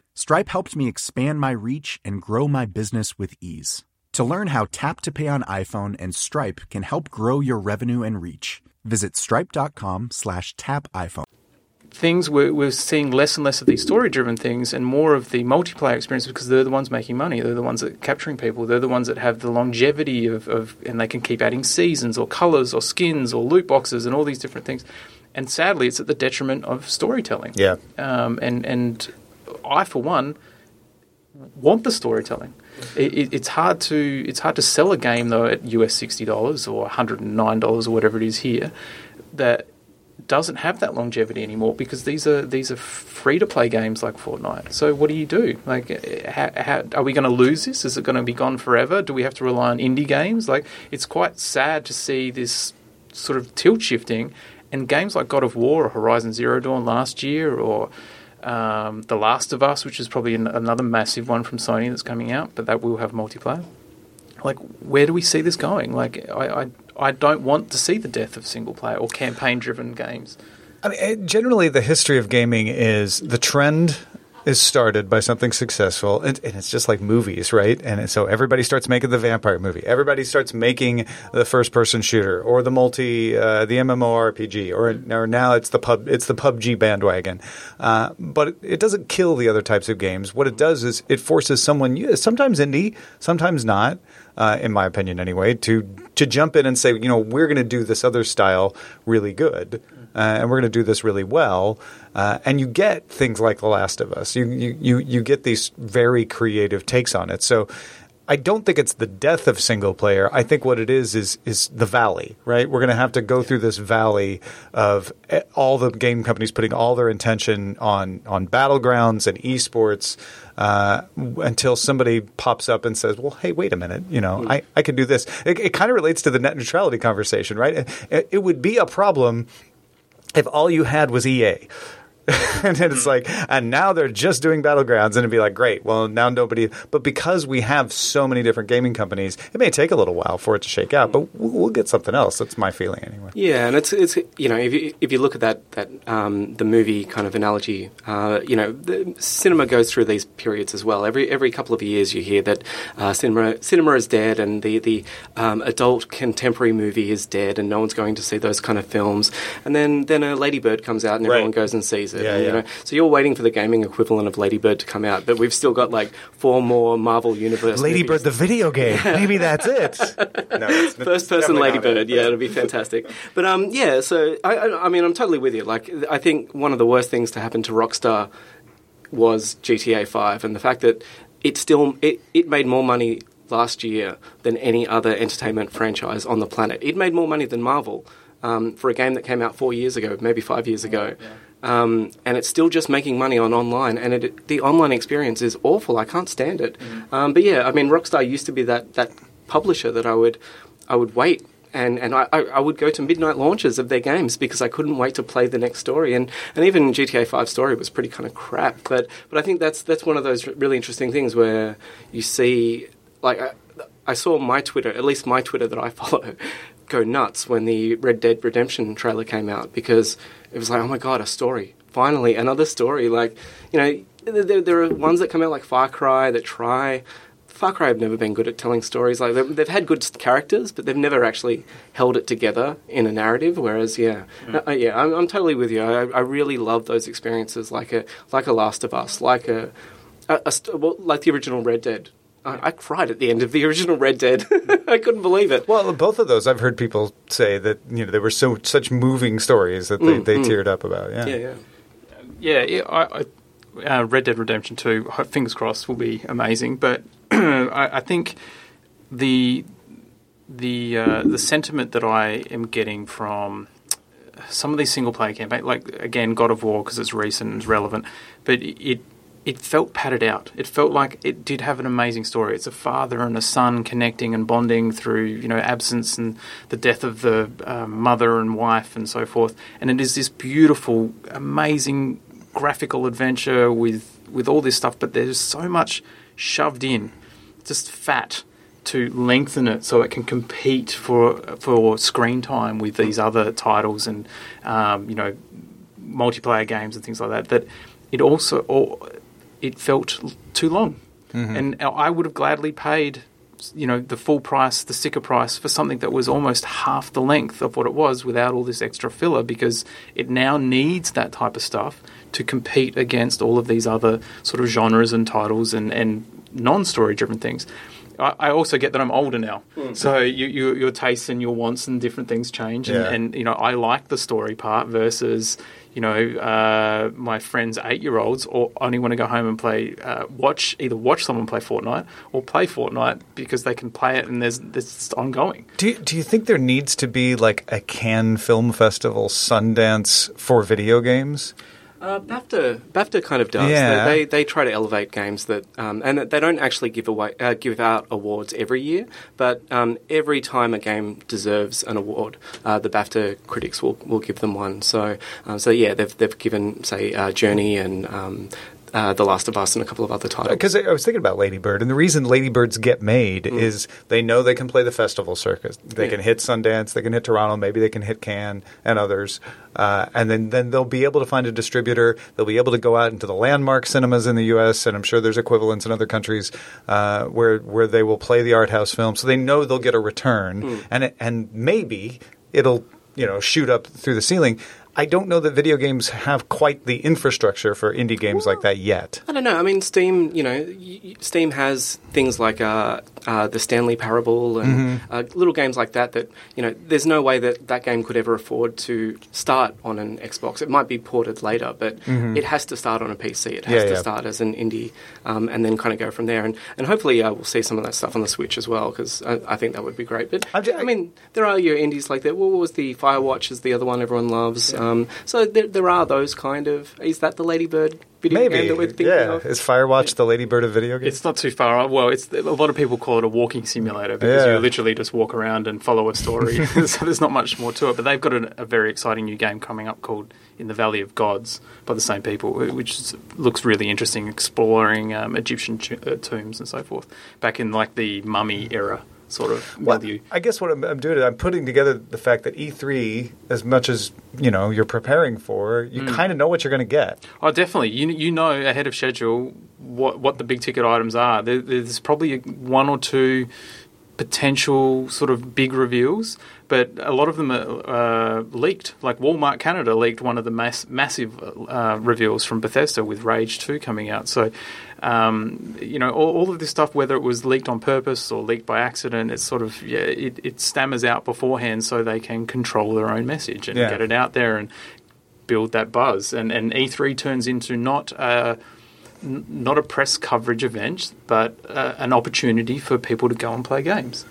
Stripe helped me expand my reach and grow my business with ease. To learn how Tap to Pay on iPhone and Stripe can help grow your revenue and reach, visit stripe.com slash tap iPhone. Things we're, we're seeing less and less of these story driven things and more of the multiplayer experience because they're the ones making money. They're the ones that are capturing people. They're the ones that have the longevity of, of and they can keep adding seasons or colors or skins or loot boxes and all these different things. And sadly it's at the detriment of storytelling. Yeah. Um, and and I for one want the storytelling it, it, it's hard to it's hard to sell a game though at US sixty dollars or one hundred and nine dollars or whatever it is here that doesn't have that longevity anymore because these are these are free to play games like Fortnite. So what do you do? Like, how, how, are we going to lose this? Is it going to be gone forever? Do we have to rely on indie games? Like, it's quite sad to see this sort of tilt shifting, and games like God of War or Horizon Zero Dawn last year, or Um, the Last of Us, which is probably an, another massive one from Sony that's coming out, but that will have multiplayer. Like, where do we see this going? Like, I, I, I don't want to see the death of single player or campaign driven games. I mean, generally, the history of gaming is the trend is started by something successful, and, and, it's just like movies, right? And so everybody starts making the vampire movie. Everybody starts making the first-person shooter or the multi, uh, the MMORPG, or, or now it's the pub, it's the PUBG bandwagon. Uh, but it, doesn't kill the other types of games. What it does is it forces someone, sometimes indie, sometimes not, uh, in my opinion anyway, to to jump in and say, you know, we're going to do this other style really good, uh, and we're going to do this really well, uh, and you get things like The Last of Us. You you you you get these very creative takes on it. So I don't think it's the death of single player. I think what it is is is the valley, right? We're going to have to go through this valley of eh, all the game companies putting all their intention on on battlegrounds and esports uh, until somebody pops up and says, "Well, hey, wait a minute, you know, I, I can do this." It, it kind of relates to the net neutrality conversation, right? It, it would be a problem if all you had was EA and it's like, and now they're just doing battlegrounds, and it'd be like, great. Well, now nobody. But because we have so many different gaming companies, it may take a little while for it to shake out, but we'll, we'll get something else. That's my feeling anyway. Yeah, and it's it's you know if you if you look at that that um, the movie kind of analogy, uh, you know, the cinema goes through these periods as well. Every every couple of years, you hear that uh, cinema cinema is dead, and the the um, adult contemporary movie is dead, and no one's going to see those kind of films. And then then a Lady Bird comes out, and everyone right. goes and sees it. Yeah, and, yeah. You know, so you're waiting for the gaming equivalent of Lady Bird to come out, but we've still got like four more Marvel Universe. Lady Bird, the video game. Maybe that's it. no, First person Lady Bird. Yeah, it'll be fantastic. But um, yeah. So I, I, I mean, I'm totally with you. Like, I think one of the worst things to happen to Rockstar was GTA Five, and the fact that it still it, it made more money last year than any other entertainment franchise on the planet. It made more money than Marvel um, for a game that came out four years ago, maybe five years ago. Yeah. Um, and it's still just making money on online, and it, the online experience is awful. I can't stand it. Mm. Um, but yeah, I mean, Rockstar used to be that that publisher that I would I would wait and and I, I would go to midnight launches of their games because I couldn't wait to play the next story. And and even GTA Five story was pretty kind of crap. But but I think that's that's one of those really interesting things where you see like. I, I saw my Twitter, at least my Twitter that I follow, go nuts when the Red Dead Redemption trailer came out because it was like, oh my god, a story! Finally, another story. Like, you know, there, there are ones that come out like Far Cry that try. Far Cry have never been good at telling stories. Like they've, they've, had good characters, but they've never actually held it together in a narrative. Whereas, yeah, mm. uh, yeah, I'm, I'm, totally with you. I, I, really love those experiences, like a like a Last of Us, like a, a, a well, like the original Red Dead. I, I cried at the end of the original Red Dead. I couldn't believe it. Well, both of those I've heard people say that you know they were so such moving stories that they, mm, they mm. teared up about. Yeah, yeah, yeah. yeah, yeah I, I, uh, Red Dead Redemption Two, fingers crossed, will be amazing. But I, I, think the the uh, the sentiment that I am getting from some of these single player campaigns, like again God of War because it's recent and it's relevant, but it it felt padded out. It felt like it did have an amazing story. It's a father and a son connecting and bonding through, you know, absence and the death of the uh, mother and wife and so forth. And it is this beautiful, amazing graphical adventure with with all this stuff. But there's so much shoved in, just fat to lengthen it so it can compete for for screen time with these other titles and um, you know multiplayer games and things like that. That it also it felt too long. Mm-hmm. And I would have gladly paid, you know, the full price, the sticker price for something that was almost half the length of what it was without all this extra filler because it now needs that type of stuff to compete against all of these other sort of genres and titles and, and non-story driven things. I, also get that I'm older now, mm. so you, you, your tastes and your wants and different things change. And, yeah. and, you know, I like the story part versus you know, uh, my friends' eight-year-olds or only want to go home and play, uh, watch either watch someone play Fortnite or play Fortnite because they can play it and there's this ongoing. Do you, do you think there needs to be like a Cannes Film Festival, Sundance for video games? Uh, BAFTA, BAFTA kind of does. Yeah. They, they, they try to elevate games that, um, and they don't actually give away uh, give out awards every year, but um, every time a game deserves an award, uh, the BAFTA critics will, will give them one. So, um, so yeah, they've they've given say uh, Journey and. Uh, the Last of Us and a couple of other titles. Because I was thinking about Lady Bird, and the reason Lady Birds get made Mm. is they know they can play the festival circuit. They can hit Sundance, they can hit Toronto, maybe they can hit Cannes and others, uh, and then then they'll be able to find a distributor. They'll be able to go out into the landmark cinemas in the U.S. and I'm sure there's equivalents in other countries uh, where where they will play the art house film. So they know they'll get a return, Mm. and it, and maybe it'll you know shoot up through the ceiling. I don't know that video games have quite the infrastructure for indie games like that yet. I don't know. I mean, Steam. You know, Steam has things like uh, uh, the Stanley Parable and Mm-hmm. uh, little games like that. That you know, there's no way that that game could ever afford to start on an Xbox. It might be ported later, but it has to start on a PC. It has Mm-hmm. Yeah, to yeah. start as an indie, um, and then kind of go from there. And and hopefully, uh, we'll see some of that stuff on the Switch as well because I, I think that would be great. But I'm I mean, there are your indies like that. What was the Firewatch? Is the other one everyone loves? Um, so there, there are those kind of. Is that the Lady Bird video Maybe, game that we're thinking yeah. of? Is Firewatch the Lady Bird of video games? It's not too far. off. Well, it's a lot of people call it a walking simulator because Yeah. you literally just walk around and follow a story. so there's not much more to it. But they've got a, a very exciting new game coming up called In the Valley of Gods by the same people, which is, looks really interesting, exploring um, Egyptian tu- uh, tombs and so forth back in like the mummy era sort of Well, milieu. I guess what I'm, I'm doing is I'm putting together the fact that E3, as much as you know you're preparing for, you Mm. kind of know what you're going to get. Oh, definitely. You you know ahead of schedule what what the big ticket items are. There, there's probably one or two potential sort of big reveals, but a lot of them are uh, leaked. Like Walmart Canada leaked one of the mass, massive uh, reveals from Bethesda with Rage Two coming out. So. Um, you know, all, all of this stuff, whether it was leaked on purpose or leaked by accident, it's sort of yeah, it, it stammers out beforehand so they can control their own message and Yeah. get it out there and build that buzz. And, and E3 turns into not a, not a press coverage event, but uh, an opportunity for people to go and play games.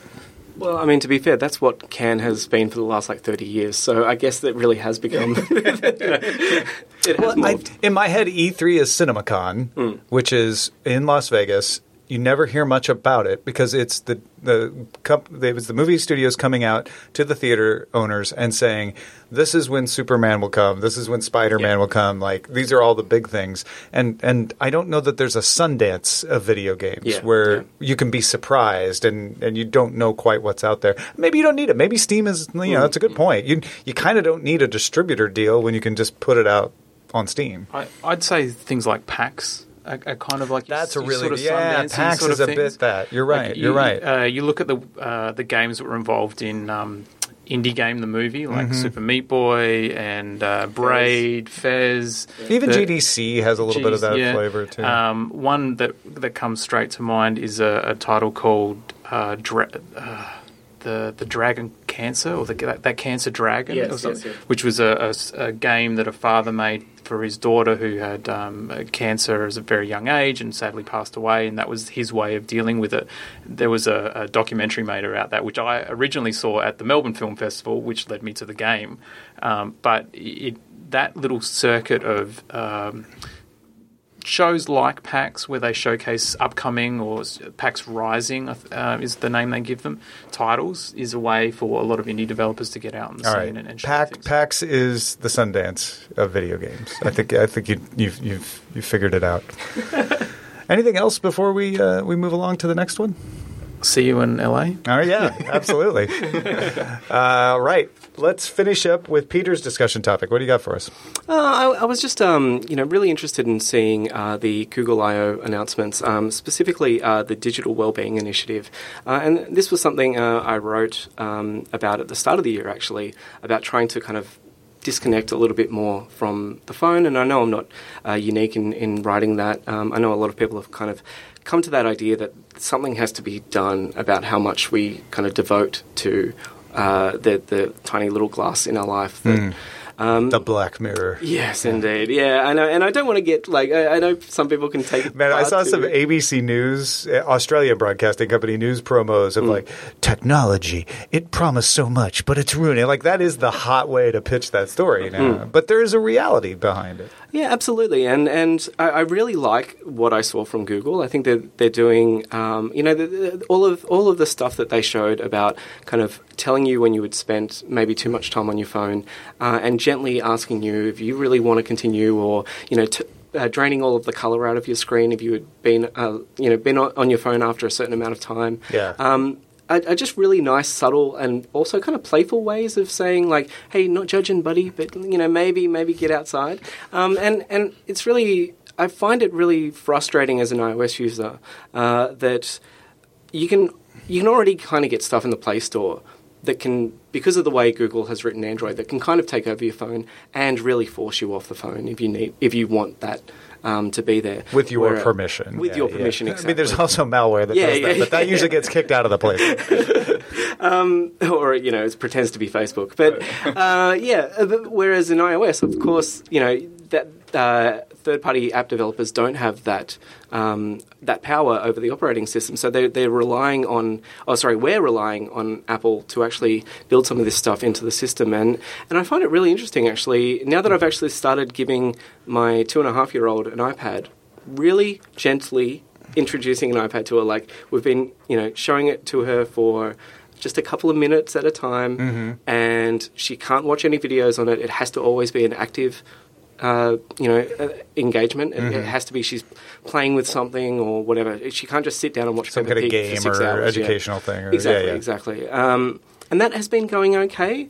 Well, I mean, to be fair, that's what Cannes has been for the last like thirty years. So I guess that really has become. you know, it has Well, I, in my head, E3 is CinemaCon, hmm. which is in Las Vegas. You never hear much about it because it's the the it was the movie studios coming out to the theater owners and saying, "This is when Superman will come. This is when Spider Man Yeah. will come. Like these are all the big things." And and I don't know that there's a Sundance of video games Yeah, where yeah. you can be surprised and and you don't know quite what's out there. Maybe you don't need it. Maybe Steam is you know hmm. that's a good point. You you kind of don't need a distributor deal when you can just put it out on Steam. I, I'd say things like PAX are, are kind of like That's a your really sort of yeah. PAX sort is of a things. bit that. You're Like, right. you, you're right. Uh, you look at the uh, the games that were involved in um, Indie Game the movie, like Mm-hmm. Super Meat Boy and uh, Braid, Fez. Even the- GDC has a little bit of that yeah. flavor too. Um, one that that comes straight to mind is a, a title called uh, Dra- uh, the the Dragon Cancer or the, that, that Cancer Dragon, Yes, or yes, something, yes. which was a a game that a father made for his daughter who had um, cancer at a very young age and sadly passed away, and that was his way of dealing with it. There was a, a documentary made about that, which I originally saw at the Melbourne Film Festival, which led me to the game. Um, but it, that little circuit of um, shows like PAX, where they showcase upcoming or PAX Rising uh, is the name they give them. Titles is a way for a lot of indie developers to get out on the All scene right, and, and show PAX. PAX is the Sundance of video games. I think I think you, you've you've you figured it out. Anything else before we uh, we move along to the next one? See you in LA. Oh yeah, absolutely. uh, right, let's finish up with Peter's discussion topic. What do you got for us? Uh, I, I was just, um, you know, really interested in seeing uh, the Google I/O announcements, um, specifically uh, the Digital Wellbeing Initiative, uh, and this was something uh, I wrote um, about at the start of the year, actually, about trying to kind of disconnect a little bit more from the phone. And I know I'm not uh, unique in, in writing that. Um, I know a lot of people have kind of come to that idea that something has to be done about how much we kind of devote to uh, the, the tiny little glass in our life that Um, The Black Mirror. yes, indeed. Yeah, I know, and I don't want to get like I, I know some people can take. it Man, I saw too- some ABC News, uh, Australia Broadcasting Company news promos Mm. of like technology. It promised so much, but it's ruining. Like that is the hot way to pitch that story now. Mm. But there is a reality behind it. Yeah, absolutely, and and I, I really like what I saw from Google. I think that they're doing, um, you know, the, the, all of all of the stuff that they showed about kind of telling you when you would spend maybe too much time on your phone, uh, and gently asking you if you really want to continue, or you know. T- uh, draining all of the color out of your screen if you had been, uh, you know, been on, on your phone after a certain amount of time. Yeah. Um, are, are just really nice, subtle, and also kind of playful ways of saying like, "Hey, not judging, buddy, but you know, maybe, maybe get outside." Um, and and it's really, I find it really frustrating as an iOS user uh, that you can you can already kind of get stuff in the Play Store that can, because of the way Google has written Android, that can kind of take over your phone and really force you off the phone if you need if you want that. Um, to be there With your Where- permission. With Yeah, your yeah. permission, I mean, there's also malware that does that, but that usually gets kicked out of the place. or you know, it pretends to be Facebook. But uh, yeah, uh, whereas in iOS, of course, you know that uh, third-party app developers don't have that um, that power over the operating system, so they're, they're relying on. Oh, sorry, we're relying on Apple to actually build some of this stuff into the system, and and I find it really interesting actually. Now that I've actually started giving my two and a half year old an iPad, really gently introducing an iPad to her. Like we've been, you know, showing it to her for just a couple of minutes at a time, and she can't watch any videos on it. It has to always be an active. Uh, you know, uh, engagement. It, it has to be she's playing with something or whatever. She can't just sit down and watch Some kind of Pig for six or hours, yeah. educational thing. Or, Exactly, yeah, yeah. exactly. Um, and that has been going okay.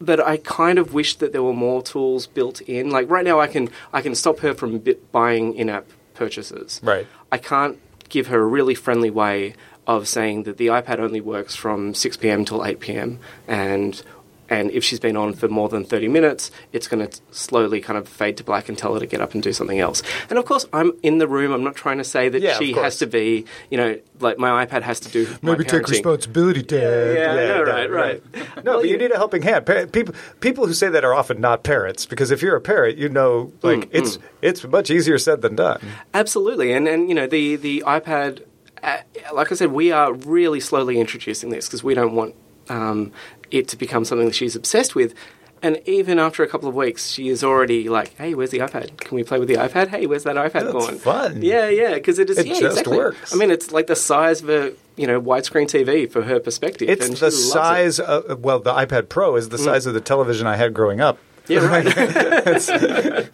But I kind of wish that there were more tools built in. Like right now, I can I can stop her from buying in-app purchases. Right. I can't give her a really friendly way of saying that the iPad only works from 6 p.m. till 8 p.m. and and if she's been on for more than 30 minutes, it's going to slowly kind of fade to black and tell her to get up and do something else. And of course, I'm in the room. I'm not trying to say that Yeah, she has to be, you know, like my iPad has to do. Maybe take responsibility, Dad. Yeah, I know, Dad, right, right. No, Well, but you you- need a helping hand. People, people who say that are often not parents because if you're a parent, you know, like Mm, it's it's much easier said than done. Absolutely, and and you know the the iPad, uh, like I said, we are really slowly introducing this because we don't want um, it to become something that she's obsessed with. And even after a couple of weeks, she is already like, "Hey, where's the iPad? Can we play with the iPad? Hey, where's that iPad That's gone?" fun. Yeah, yeah, because it is. It yeah, just exactly. works. I mean, it's like the size of a you know widescreen TV for her perspective. It's the loves it. size of well, the iPad Pro is the size of the television I had growing up. Yeah, right.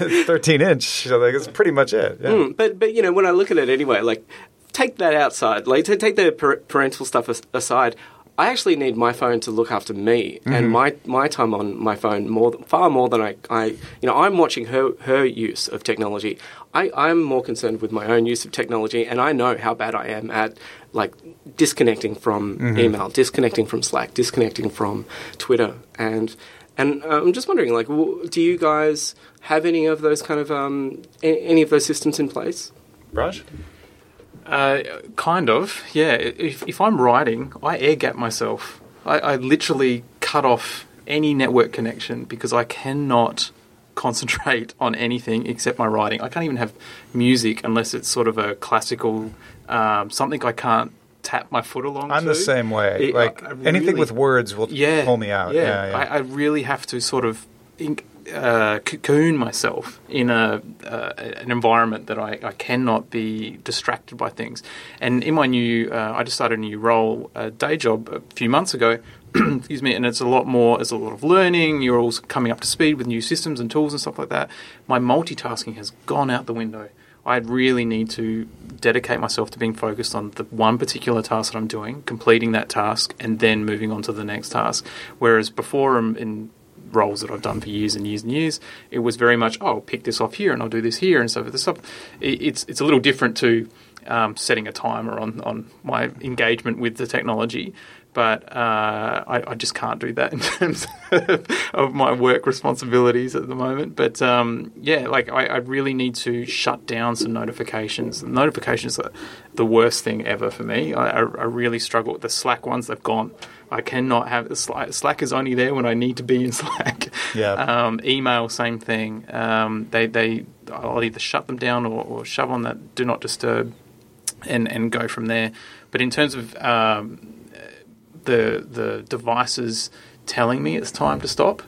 It's 13 inch. So like, it's pretty much it. Yeah. Mm, but but you know when I look at it anyway, like take that outside, like take the parental stuff aside. I actually need my phone to look after me and my, my time on my phone more far more than I, I you know I'm watching her her use of technology. I, I'm more concerned with my own use of technology, and I know how bad I am at like disconnecting from email, disconnecting from Slack, disconnecting from Twitter, and and uh, I'm just wondering, like, do you guys have any of those kind of um, any of those systems in place? Raj? Uh, kind of, yeah. If, if I'm writing, I air gap myself. I, I literally cut off any network connection because I cannot concentrate on anything except my writing. I can't even have music unless it's sort of a classical um, something I can't tap my foot along. I'm to. the same way. It- like I- I anything really- with words will yeah, pull me out. Yeah, yeah. I, I really have to sort of uh, cocoon myself in a uh, an environment that I, I cannot be distracted by things. And in my new, uh, I just started a new role, a day job a few months ago. excuse me, and it's a lot more. It's a lot of learning. You're all coming up to speed with new systems and tools and stuff like that. My multitasking has gone out the window. I really need to dedicate myself to being focused on the one particular task that I'm doing, completing that task, and then moving on to the next task. Whereas before, um, in roles that I've done for years and years and years, it was very much, oh, I'll pick this off here and I'll do this here and so forth. It's it's a little different to um, setting a timer on on my engagement with the technology. But uh, I, I just can't do that in terms of my work responsibilities at the moment. But um, yeah, like I, I really need to shut down some notifications. Notifications are the worst thing ever for me. I, I, really struggle with the Slack ones. They've gone. I cannot have Slack. Slack is only there when I need to be in Slack. Yeah. Um, email, same thing. Um, they they I'll either shut them down or, or shove on that do not disturb, and and go from there. But in terms of um, the the devices telling me it's time to stop,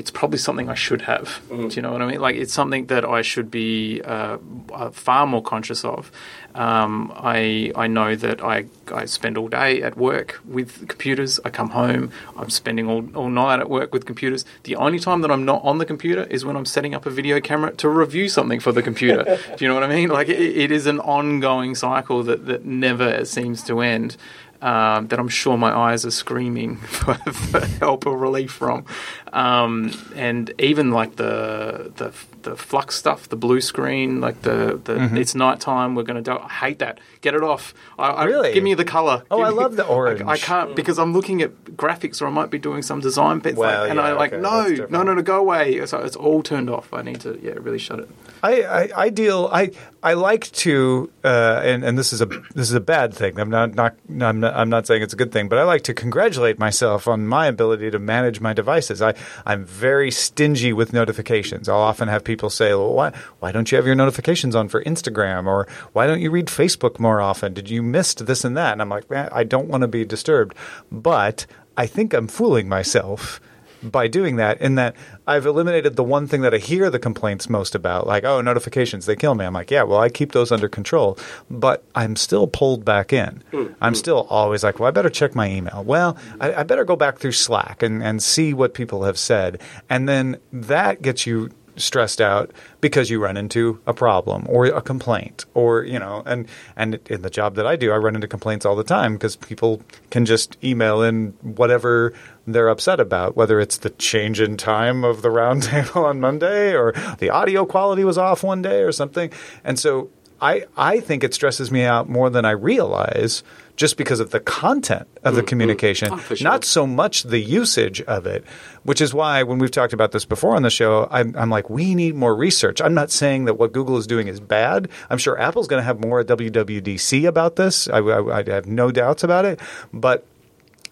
it's probably something I should have. Do you know what I mean? Like it's something that I should be uh, uh, far more conscious of. Um, I I know that I I spend all day at work with computers. I come home. I'm spending all, all night at work with computers. The only time that I'm not on the computer is when I'm setting up a video camera to review something for the computer. Do you know what I mean? Like it, it is an ongoing cycle that that never seems to end um, that I'm sure my eyes are screaming for, for help or relief from. Um, and even like the, the the flux stuff, the blue screen, like the, the Mm-hmm. it's nighttime, we're going to do. I hate that. Get it off. I, I- Really? give me the color. Oh, Give I me- love the orange. I, I can't because I'm looking at graphics or I might be doing some design bits, Well, like, and yeah, I like okay, no, no, no, no, go away. So it's all turned off. I need to yeah really shut it. I, I, I deal I I like to uh, and and this is a this is a bad thing. I'm not not I'm not I'm not saying it's a good thing, but I like to congratulate myself on my ability to manage my devices. I I'm very stingy with notifications. I'll often have people say, "Well, why why don't you have your notifications on for Instagram or why don't you read Facebook more often? Did you missed this and that?" And I'm like, "Man, I don't want to be disturbed." But I think I'm fooling myself by doing that in that I've eliminated the one thing that I hear the complaints most about, like, oh, notifications, they kill me. I'm like, yeah, well, I keep those under control, but I'm still pulled back in. Hmm, I'm hmm. still always like, well, I better check my email. Well, I, I better go back through Slack and, and see what people have said. And then that gets you stressed out because you run into a problem or a complaint or you know and and in the job that I do I run into complaints all the time because people can just email in whatever they're upset about whether it's the change in time of the roundtable on Monday or the audio quality was off one day or something and so I I think it stresses me out more than I realize just because of the content of the mm, mm. communication Oh, sure. not so much the usage of it, which is why when we've talked about this before on the show, I'm, I'm like, we need more research. I'm not saying that what Google is doing is bad. I'm sure Apple's going to have more at WWDC about this. I, I, I have no doubts about it. But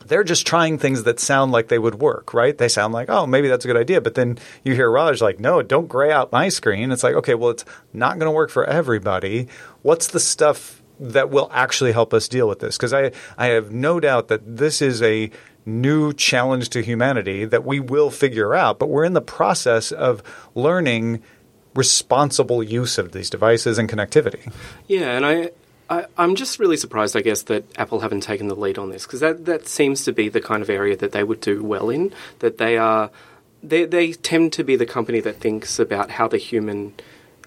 they're just trying things that sound like they would work, right? They sound like, oh, maybe that's a good idea. But then you hear Raj like, no, don't gray out my screen. It's like, okay, well, it's not going to work for everybody. What's the stuff that will actually help us deal with this? Because I, I have no doubt that this is a new challenge to humanity that we will figure out, but we're in the process of learning responsible use of these devices and connectivity. Yeah, and I, I I'm just really surprised, I guess, that Apple haven't taken the lead on this because that that seems to be the kind of area that they would do well in. That they are, they they tend to be the company that thinks about how the human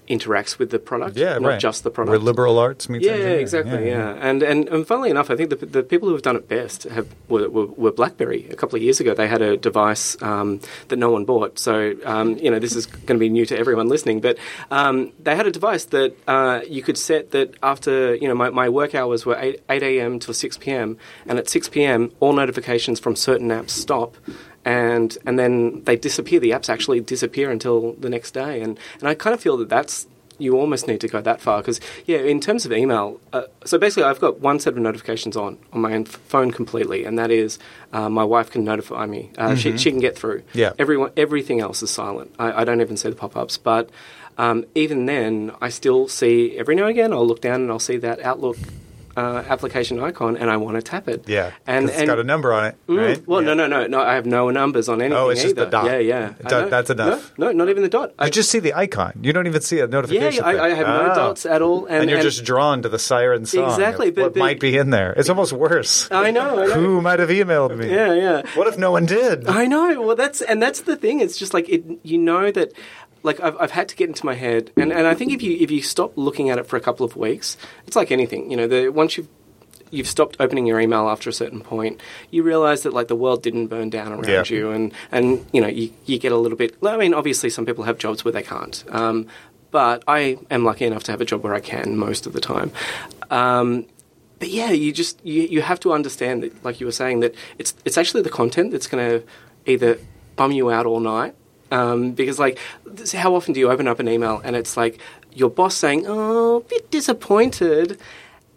interacts with the product, Yeah, not right. just the product. Where liberal arts meets Yeah, engineering. exactly. Yeah, And, and and funnily enough, I think the, the people who have done it best have were, were, were BlackBerry. A couple of years ago, they had a device um, that no one bought. So um, you know, this is going to be new to everyone listening. But um, they had a device that uh, you could set that after you know my, my work hours were eight, 8 a.m. till six p.m. and at six p.m. all notifications from certain apps stop. And and then they disappear. The apps actually disappear until the next day. And and I kind of feel that that's you almost need to go that far because yeah in terms of email uh, so basically i've got one set of notifications on on my own phone completely and that is uh, my wife can notify me uh, she, she can get through Yeah. everyone everything else is silent i, I don't even see the pop-ups but um, even then i still see every now and again i'll look down and i'll see that outlook uh, application icon and i want to tap it Yeah, and it's got a number on it, Mm, right? well Yeah. no no no no i have no numbers on anything Oh, it's just the dot. yeah yeah Dot- that's enough. no, no not even the dot I You just see the icon. You don't even see a yeah, notification. I. I have no Ah. dots at all, and, And, you're and- just drawn to the siren song. Exactly, but- what but- might be in there? It's almost worse. I know, I know. Who might have emailed me? Yeah, yeah. What if no one did? I know. Well, that's and that's the thing. It's just like it. You know that. Like I've, I've had to get into my head, and, and I think if you if you stop looking at it for a couple of weeks, it's like anything. You know, the once you've you've stopped opening your email after a certain point, you realize that like the world didn't burn down around Yeah. you, and and you know you you get a little bit. I mean, obviously, some people have jobs where they can't. Um, but I am lucky enough to have a job where I can most of the time. Um, but yeah, you just you, you have to understand that, like you were saying, that it's it's actually the content that's going to either bum you out all night. Um, because like, how often do you open up an email and it's like your boss saying, "Oh, a bit disappointed,"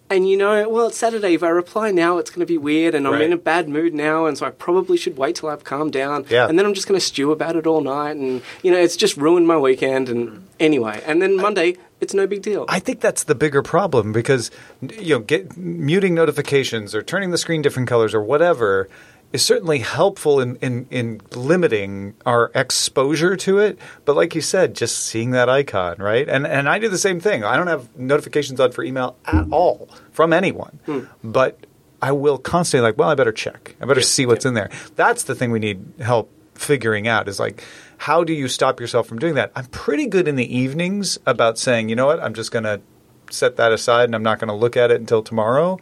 and you know, well, it's Saturday. If I reply now, it's going to be weird, and I'm Right. in a bad mood now, and so I probably should wait till I've calmed down. Yeah. And then I'm just going to stew about it all night, and you know, it's just ruined my weekend. And anyway, and then Monday, it's no big deal. I think that's the bigger problem because you know, get muting notifications or turning the screen different colors or whatever is certainly helpful in, in, in limiting our exposure to it. But like you said, just seeing that icon, right? And and I do the same thing. I don't have notifications on for email at all from anyone. Hmm. But I will constantly like, well, I better check. I better see what's in there. That's the thing we need help figuring out is like how do you stop yourself from doing that? I'm pretty good in the evenings about saying, you know what, I'm just going to set that aside and I'm not going to look at it until tomorrow.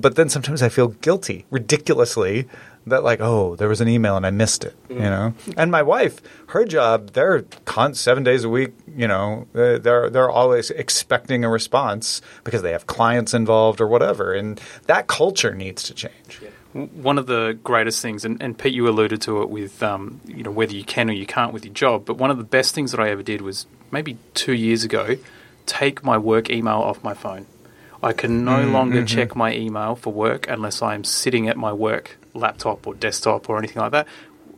But then sometimes I feel guilty, ridiculously, that like, oh, there was an email and I missed it, you know. And my wife, her job, they're con- seven days a week, you know, uh, they're they're always expecting a response because they have clients involved or whatever, and that culture needs to change. one of the greatest things, and, and Pete, you alluded to it with, um, you know, whether you can or you can't with your job. But one of the best things that I ever did was maybe two years ago, take my work email off my phone. I can no longer check my email for work unless I am sitting at my work laptop or desktop or anything like that.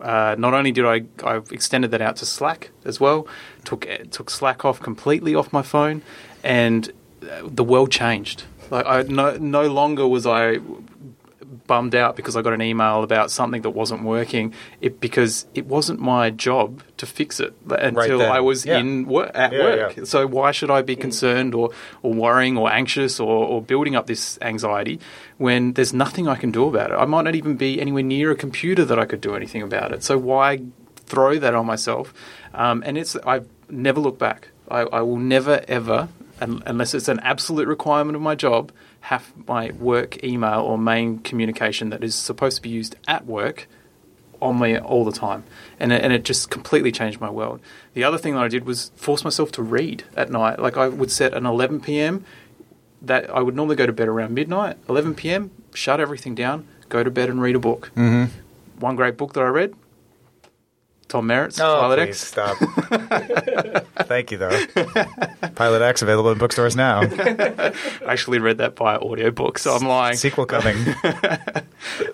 Uh, not only did I, I extended that out to Slack as well, took took Slack off completely off my phone, and uh, the world changed. Like I no no longer was I bummed out because I got an email about something that wasn't working. It because it wasn't my job to fix it until then. I was Yeah. in wor- at Yeah, work. yeah. So why should I be concerned or, or worrying or anxious or, or building up this anxiety when there's nothing I can do about it? I might not even be anywhere near a computer that I could do anything about it. So why throw that on myself? Um, and it's I've never looked back. I, I will never ever, un- unless it's an absolute requirement of my job, have my work email or main communication that is supposed to be used at work on me all the time, and it, and it just completely changed my world. The other thing that I did was force myself to read at night. Like I would set an 11 p.m. that I would normally go to bed around midnight. 11 p.m. Shut everything down, go to bed and read a book. Mm-hmm. One great book that I read, Tom Merritt's Pilot please X. stop. Thank you, though. Pilot X available in bookstores now. I actually read that by audiobook, so I'm lying. Sequel coming.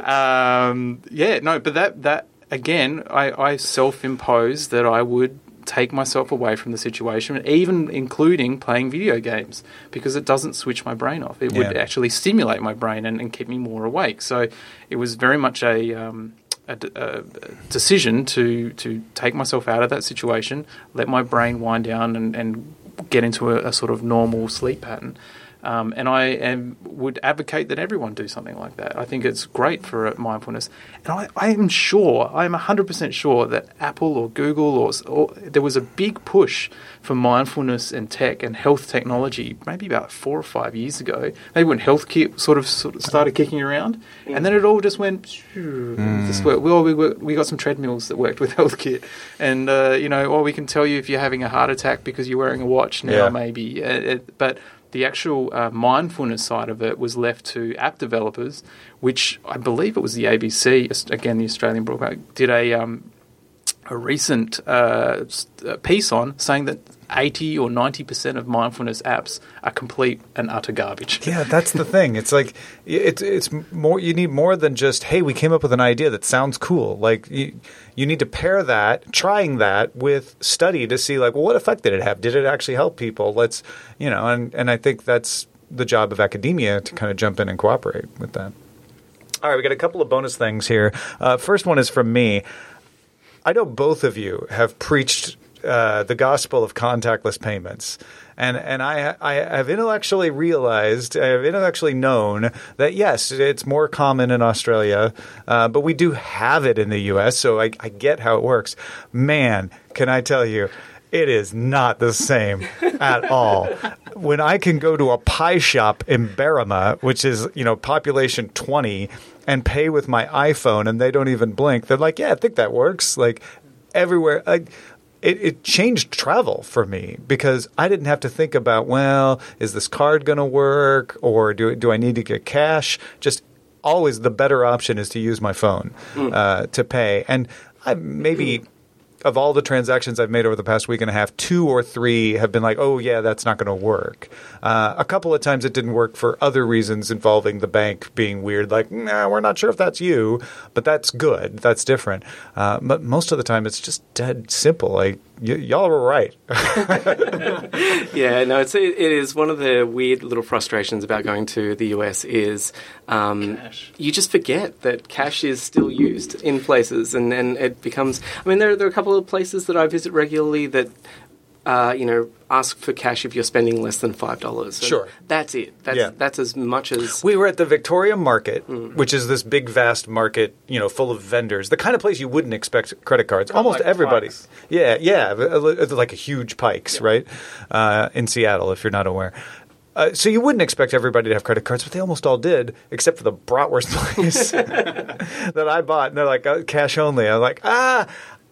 Um, yeah, no, but that that again, I, I self-imposed that I would take myself away from the situation, even including playing video games, because it doesn't switch my brain off. It would actually stimulate my brain and, and keep me more awake. So it was very much a. Um, a, a decision to to take myself out of that situation, let my brain wind down, and, and get into a, a sort of normal sleep pattern. Um, and I am, would advocate that everyone do something like that. I think it's great for uh, mindfulness. And I, I am sure, I am 100% sure that Apple or Google or, or there was a big push for mindfulness and tech and health technology maybe about four or five years ago. Maybe when HealthKit sort of, sort of started kicking around. And then it all just went, shoo, this worked. Well, we, we got some treadmills that worked with HealthKit. And, uh, you know, or we can tell you if you're having a heart attack because you're wearing a watch now, Yeah. maybe. Uh, it, but the actual uh, mindfulness side of it was left to app developers, which I believe it was the ABC, again the Australian broadcast, did a um, a recent uh, uh, piece on saying that 80 or 90% of mindfulness apps are complete and utter garbage. Yeah, that's the thing. It's like it's it's more. You need more than just hey, we came up with an idea that sounds cool. Like you, you need to pair that, trying that with study to see like, well, what effect did it have? Did it actually help people? Let's you know, and and I think that's the job of academia to kind of jump in and cooperate with that. All right, we got a couple of bonus things here. Uh, first one is from me. I know both of you have preached uh, the gospel of contactless payments. And and I I have intellectually realized, I have intellectually known that yes, it's more common in Australia, uh, but we do have it in the U.S. So I, I get how it works. Man, can I tell you, it is not the same at all. When I can go to a pie shop in Berrima, which is you know population twenty, and pay with my iPhone, and they don't even blink, they're like, "Yeah, I think that works." Like everywhere. Like, it, it changed travel for me because I didn't have to think about, well, is this card going to work or do, do I need to get cash? Just always the better option is to use my phone uh, to pay. And I maybe of all the transactions I've made over the past week and a half, two or three have been like, "Oh yeah, that's not going to work." Uh, a couple of times it didn't work for other reasons involving the bank being weird, like, "Nah, we're not sure if that's you," but that's good. That's different. Uh, but most of the time, it's just dead simple. Like y- y'all were right. yeah, no, it's it, it is one of the weird little frustrations about going to the US is um, you just forget that cash is still used in places, and and it becomes. I mean, there there are a couple of places that I visit regularly that. Uh, you know, ask for cash if you're spending less than five dollars. Sure. that's it. That's Yeah. that's as much as We were at the Victoria Market, Hmm. which is this big, vast market, you know, full of vendors. The kind of place you wouldn't expect credit cards. Almost like everybody. Pikes. Yeah, yeah, like a huge Pikes, right? Uh, in Seattle, if you're not aware. Uh, so you wouldn't expect everybody to have credit cards, but they almost all did, except for the bratwurst place that I bought. And they're like uh, cash only. I'm like ah.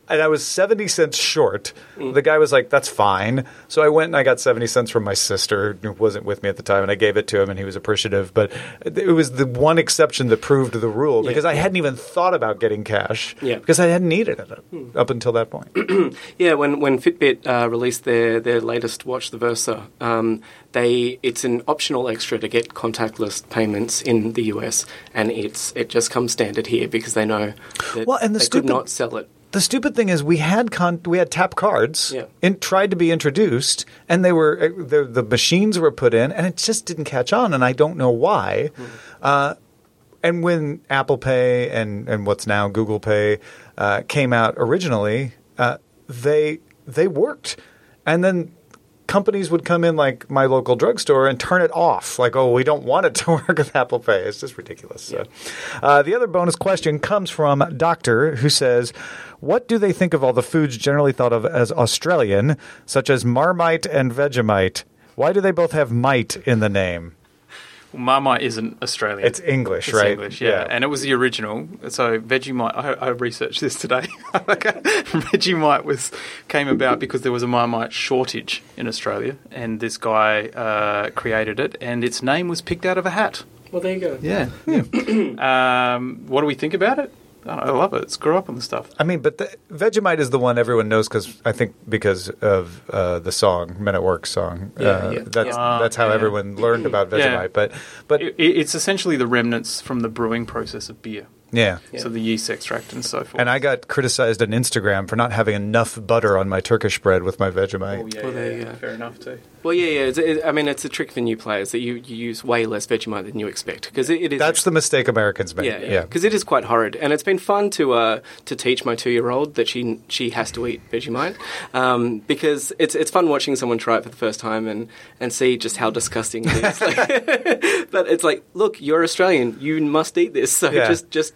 And I was 70 cents short. The guy was like, that's fine. So I went and I got 70 cents from my sister, who wasn't with me at the time, and I gave it to him, and he was appreciative. But it was the one exception that proved the rule because I hadn't even thought about getting cash Yeah. because I hadn't needed it up until that point. Yeah, when when Fitbit uh, released their their latest watch, the Versa, um, they it's an optional extra to get contactless payments in the US, and it's it just comes standard here because they know that Well, and the they stupid- could not sell it. The stupid thing is, we had con- we had tap cards, Yeah. and tried to be introduced, and they were uh, the, the machines were put in, and it just didn't catch on, and I don't know why. Uh, and when Apple Pay and and what's now Google Pay uh, came out originally, uh, they they worked, and then companies would come in like my local drugstore and turn it off. Like oh we don't want it to work with apple pay. It's just ridiculous. So, uh, the other bonus question comes from doctor who says what do they think of all the foods generally thought of as australian such as marmite and vegemite? Why do they both have mite in the name Marmite isn't Australian. It's English, It's right? English, yeah. Yeah. And it was the original. So Vegemite, I, I researched this today. Vegemite was came about because there was a Marmite shortage in Australia, and this guy uh, created it, and its name was picked out of a hat. Well, there you go. Yeah. um, what do we think about it? I love it. It's grew up on the stuff. I mean, but the, Vegemite is the one everyone knows because I think because of uh, the song "Men at Work" song. Yeah, uh, yeah. That's that's how yeah. everyone learned about Vegemite. But but It, it's essentially the remnants from the brewing process of beer. Yeah. So the yeast extract and so forth. And I got criticized on Instagram for not having enough butter on my Turkish bread with my Vegemite. Oh, yeah, Well, there yeah, you fair enough too. Well, yeah, yeah. It's, it, I mean, it's a trick for new players that you, you use way less Vegemite than you expect because it, it is. That's the mistake Americans make. yeah, yeah. Because it is quite horrid, and it's been fun to uh, to teach my two year old that she she has to eat Vegemite um, because it's it's fun watching someone try it for the first time and, and see just how disgusting it is. Like- but it's like, look, you're Australian, you must eat this, so Yeah. just just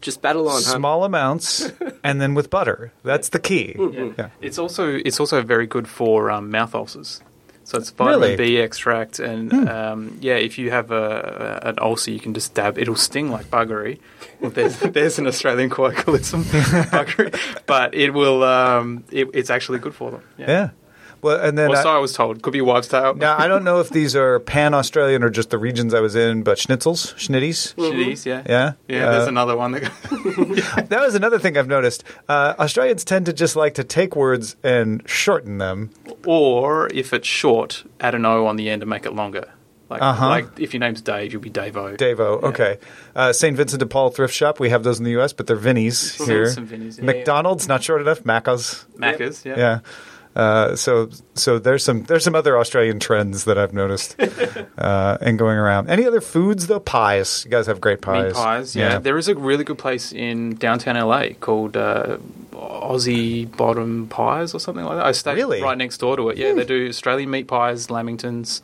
just battle on. huh? Small amounts and then with butter. That's the key. Yeah. It's also it's also very good for um, mouth ulcers. So it's vitamin Really? B extract, and um, yeah, if you have a, a, an ulcer, you can just dab. It'll sting like buggery. Well, there's, there's an Australian colloquialism, buggery, but it will. Um, it, it's actually good for them. Yeah. Well, and then Or I- so I was told. Could be a out. now I don't know if these are pan Australian or just the regions I was in, but schnitzels, schnitties. schnitties, yeah. Yeah? Yeah, there's Uh, another one that That was another thing I've noticed. Uh, Australians tend to just like to take words and shorten them. Or if it's short, add an O on the end to make it longer. Like, Uh-huh. like if your name's Dave, you'll be Davo. Davo, Yeah. okay. Uh, St. Vincent de Paul thrift shop. We have those in the U.S., but they're Vinnies here. Some Vinnies, yeah. McDonald's not short enough. Macca's, Macca's, yeah. yeah. Uh, so so there's some there's some other Australian trends that I've noticed uh, and going around. Any other foods though? Pies. You guys have great pies. Meat pies, yeah. There is a really good place in downtown LA called uh, Aussie Bottom Pies or something like that. I stay Really? right next door to it. Yeah, they do Australian meat pies, lamingtons,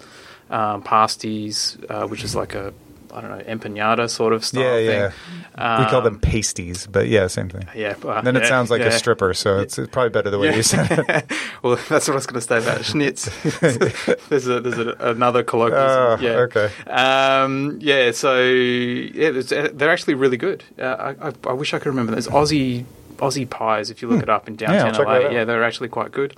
um, pasties, uh, which is like a I don't know empanada sort of style yeah, thing. yeah. we call them Um, pasties, but yeah, same thing. Yeah, uh, then it yeah, sounds like yeah. a stripper, so it's, it's probably better the way Yeah. you said it. well, that's what I was going to say about schnitz. there's a, there's a, another colloquialism. Oh, yeah. okay. Um, yeah. So yeah, uh, they're actually really good. Uh, I, I, I wish I could remember. There's Aussie Aussie pies. If you look it up in Hmm. Yeah, downtown LA, yeah, they're actually quite good.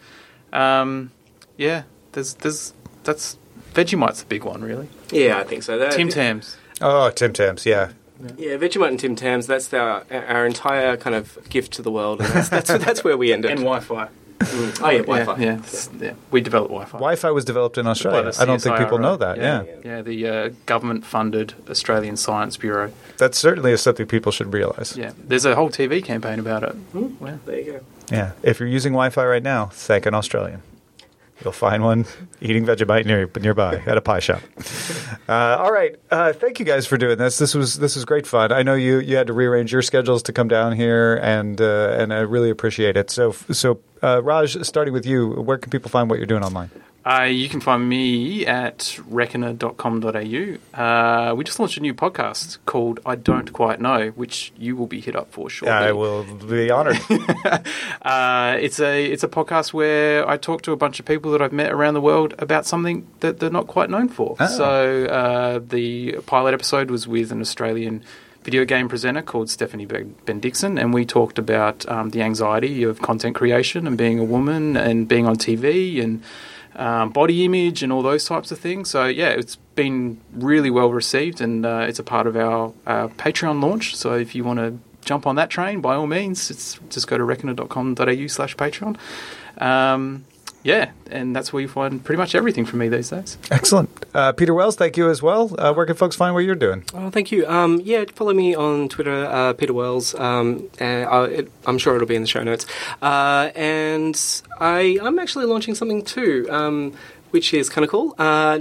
Um, yeah. There's there's that's Vegemite's the big one, really. Yeah, I think so. That, Tim Tams. Oh, Tim Tams, yeah. Yeah, Vegemite and Tim Tams. That's our our entire kind of gift to the world, and that's that's, that's where we ended. And Wi-Fi. Mm. Oh yeah, Wi-Fi. Yeah, yeah, yeah. We developed Wi-Fi. Wi-Fi was developed in Australia. the I don't think people know that. Yeah, Yeah, the uh, government-funded Australian Science Bureau. that certainly is something people should realize. Yeah, there's a whole TV campaign about it. Yeah. There you go. Yeah. If you're using Wi-Fi right now, thank an Australian. You'll find one eating Vegemite near, nearby at a pie shop. Uh, all right. Uh, thank you guys for doing this. This was this was great fun. I know you, you had to rearrange your schedules to come down here, and uh, and I really appreciate it. So so uh, Raj, starting with you, where can people find what you're doing online? Uh, you can find me at reckoner.com.au. Uh, we just launched a new podcast called I Don't Quite Know, which you will be hit up for shortly. I will be honored. Uh, it's a it's a podcast where I talk to a bunch of people that I've met around the world about something that they're not quite known for. Oh. So uh, the pilot episode was with an Australian video game presenter called Stephanie Ben Bendixsen, and we talked about um, the anxiety of content creation and being a woman and being on TV and um, body image and all those types of things. So yeah, it's been really well received, and uh, it's a part of our uh, Patreon launch. So if you want to jump on that train, by all means, it's just go to reckoner.com.au slash Patreon. Um, yeah, and that's where you find pretty much everything from me these days. Excellent. Uh, Peter Wells, thank you as well. Uh, where can folks find what you're doing? Oh, thank you. Um, yeah, follow me on Twitter, uh, Peter Wells. Um, and I, it, I'm sure it'll be in the show notes. Uh, and I, I'm actually launching something too, um, which is kind of cool. Uh,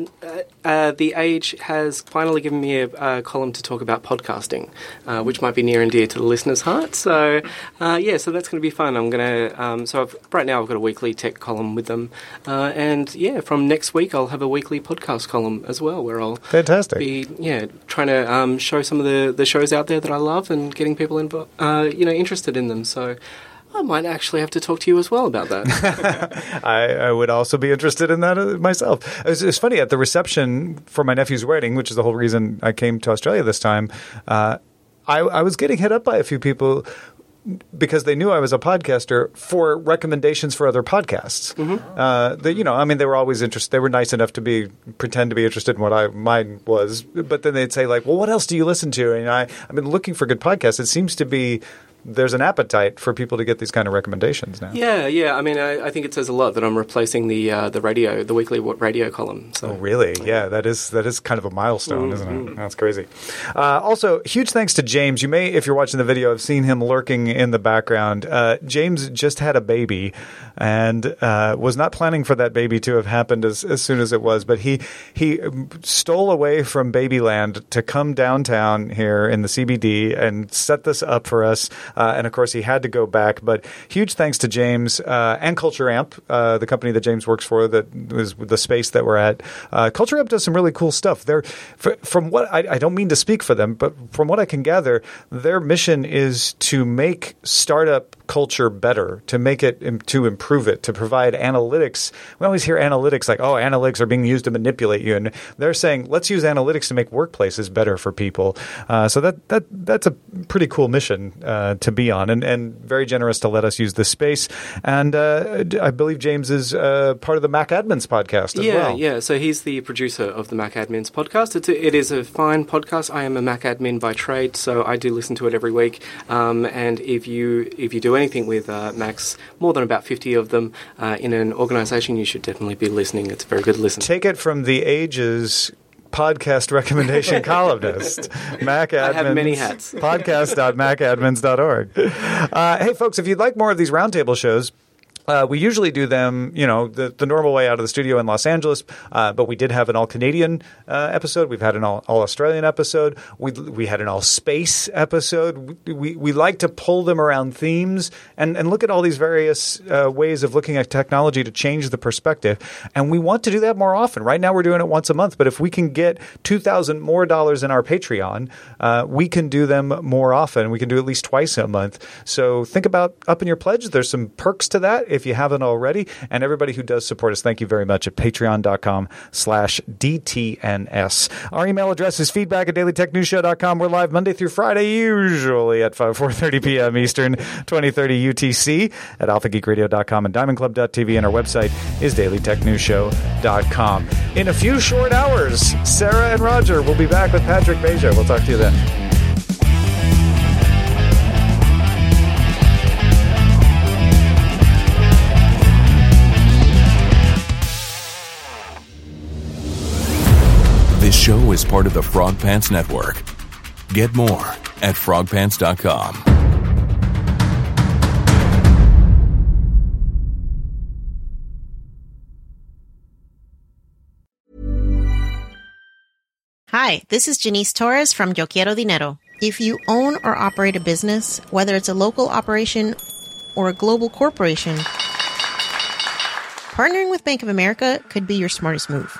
uh, the Age has finally given me a, a column to talk about podcasting, uh, which might be near and dear to the listener's heart. So, uh, yeah, so that's going to be fun. I'm going to. Um, so I've, right now I've got a weekly tech column with them, uh, and yeah, from next week I'll have a weekly podcast column as well, where I'll Fantastic. be yeah trying to um, show some of the, the shows out there that I love and getting people invo- uh, you know interested in them. So I might actually have to talk to you as well about that. I, I would also be interested in that uh, myself. It's, it's funny at the reception for my nephew's wedding, which is the whole reason I came to Australia this time. Uh, I, I was getting hit up by a few people because they knew I was a podcaster for recommendations for other podcasts. Uh, they, you know, I mean, they were always interested. They were nice enough to be pretend to be interested in what I mine was, but then they'd say like, "Well, what else do you listen to?" And I, I've been looking for good podcasts. It seems to be there's an appetite for people to get these kind of recommendations now. yeah, yeah. I mean, I, I think it says a lot that I'm replacing the uh, the radio, the weekly radio column. So Oh, really? Yeah, that is that is kind of a milestone, isn't it? That's crazy. Uh, also, huge thanks to James. You may, if you're watching the video, have seen him lurking in the background. Uh, James just had a baby and uh, was not planning for that baby to have happened as, as soon as it was, but he he stole away from Babyland to come downtown here in the CBD and set this up for us. Uh, and of course, he had to go back. But huge thanks to James uh, and Culture Amp, uh, the company that James works for, that is the space that we're at. Uh, Culture Amp does some really cool stuff. They're fr- from what I, I don't mean to speak for them, but from what I can gather, their mission is to make startup culture better, to make it to improve it, to provide analytics. We always hear analytics like, oh, analytics are being used to manipulate you, and they're saying let's use analytics to make workplaces better for people. Uh, so that that that's a pretty cool mission uh, to be on, and and very generous to let us use this space. And uh, I believe James is uh, part of the Mac Admins podcast as yeah, well. yeah. Yeah. So he's the producer of the Mac Admins podcast. It's a, it is a fine podcast. I am a Mac admin by trade, so I do listen to it every week. Um, and if you if you do anything with uh, Macs, more than about fifty of them uh, in an organisation, you should definitely be listening. It's a very good listen. Take it from the Age's podcast recommendation columnist, Mac Admins. I have many hats. podcast.macadmins.org. Uh, hey, folks, if you'd like more of these roundtable shows, uh, we usually do them, you know, the, the normal way out of the studio in Los Angeles. Uh, but we did have an all Canadian uh, episode. We've had an all, all Australian episode. We we had an all space episode. We, we we like to pull them around themes and and look at all these various uh, ways of looking at technology to change the perspective. And we want to do that more often. Right now, we're doing it once a month. But if we can get two thousand more dollars in our Patreon, uh, we can do them more often. We can do at least twice a month. So think about upping your pledge. There's some perks to that if you haven't already. And everybody who does support us, thank you very much at patreon.com slash DTNS. Our email address is feedback at dailytechnewsshow.com. We're live Monday through Friday, usually at 5, 4.30 p.m. Eastern, 2030 UTC at alphageekradio.com and diamondclub.tv. And our website is dailytechnewsshow.com. In a few short hours, Sarah and Roger will be back with Patrick Beja. We'll talk to you then. Show is part of the Frog Pants Network. Get more at frogpants.com. Hi, this is Janice Torres from Yo Quiero Dinero. If you own or operate a business, whether it's a local operation or a global corporation, partnering with Bank of America could be your smartest move.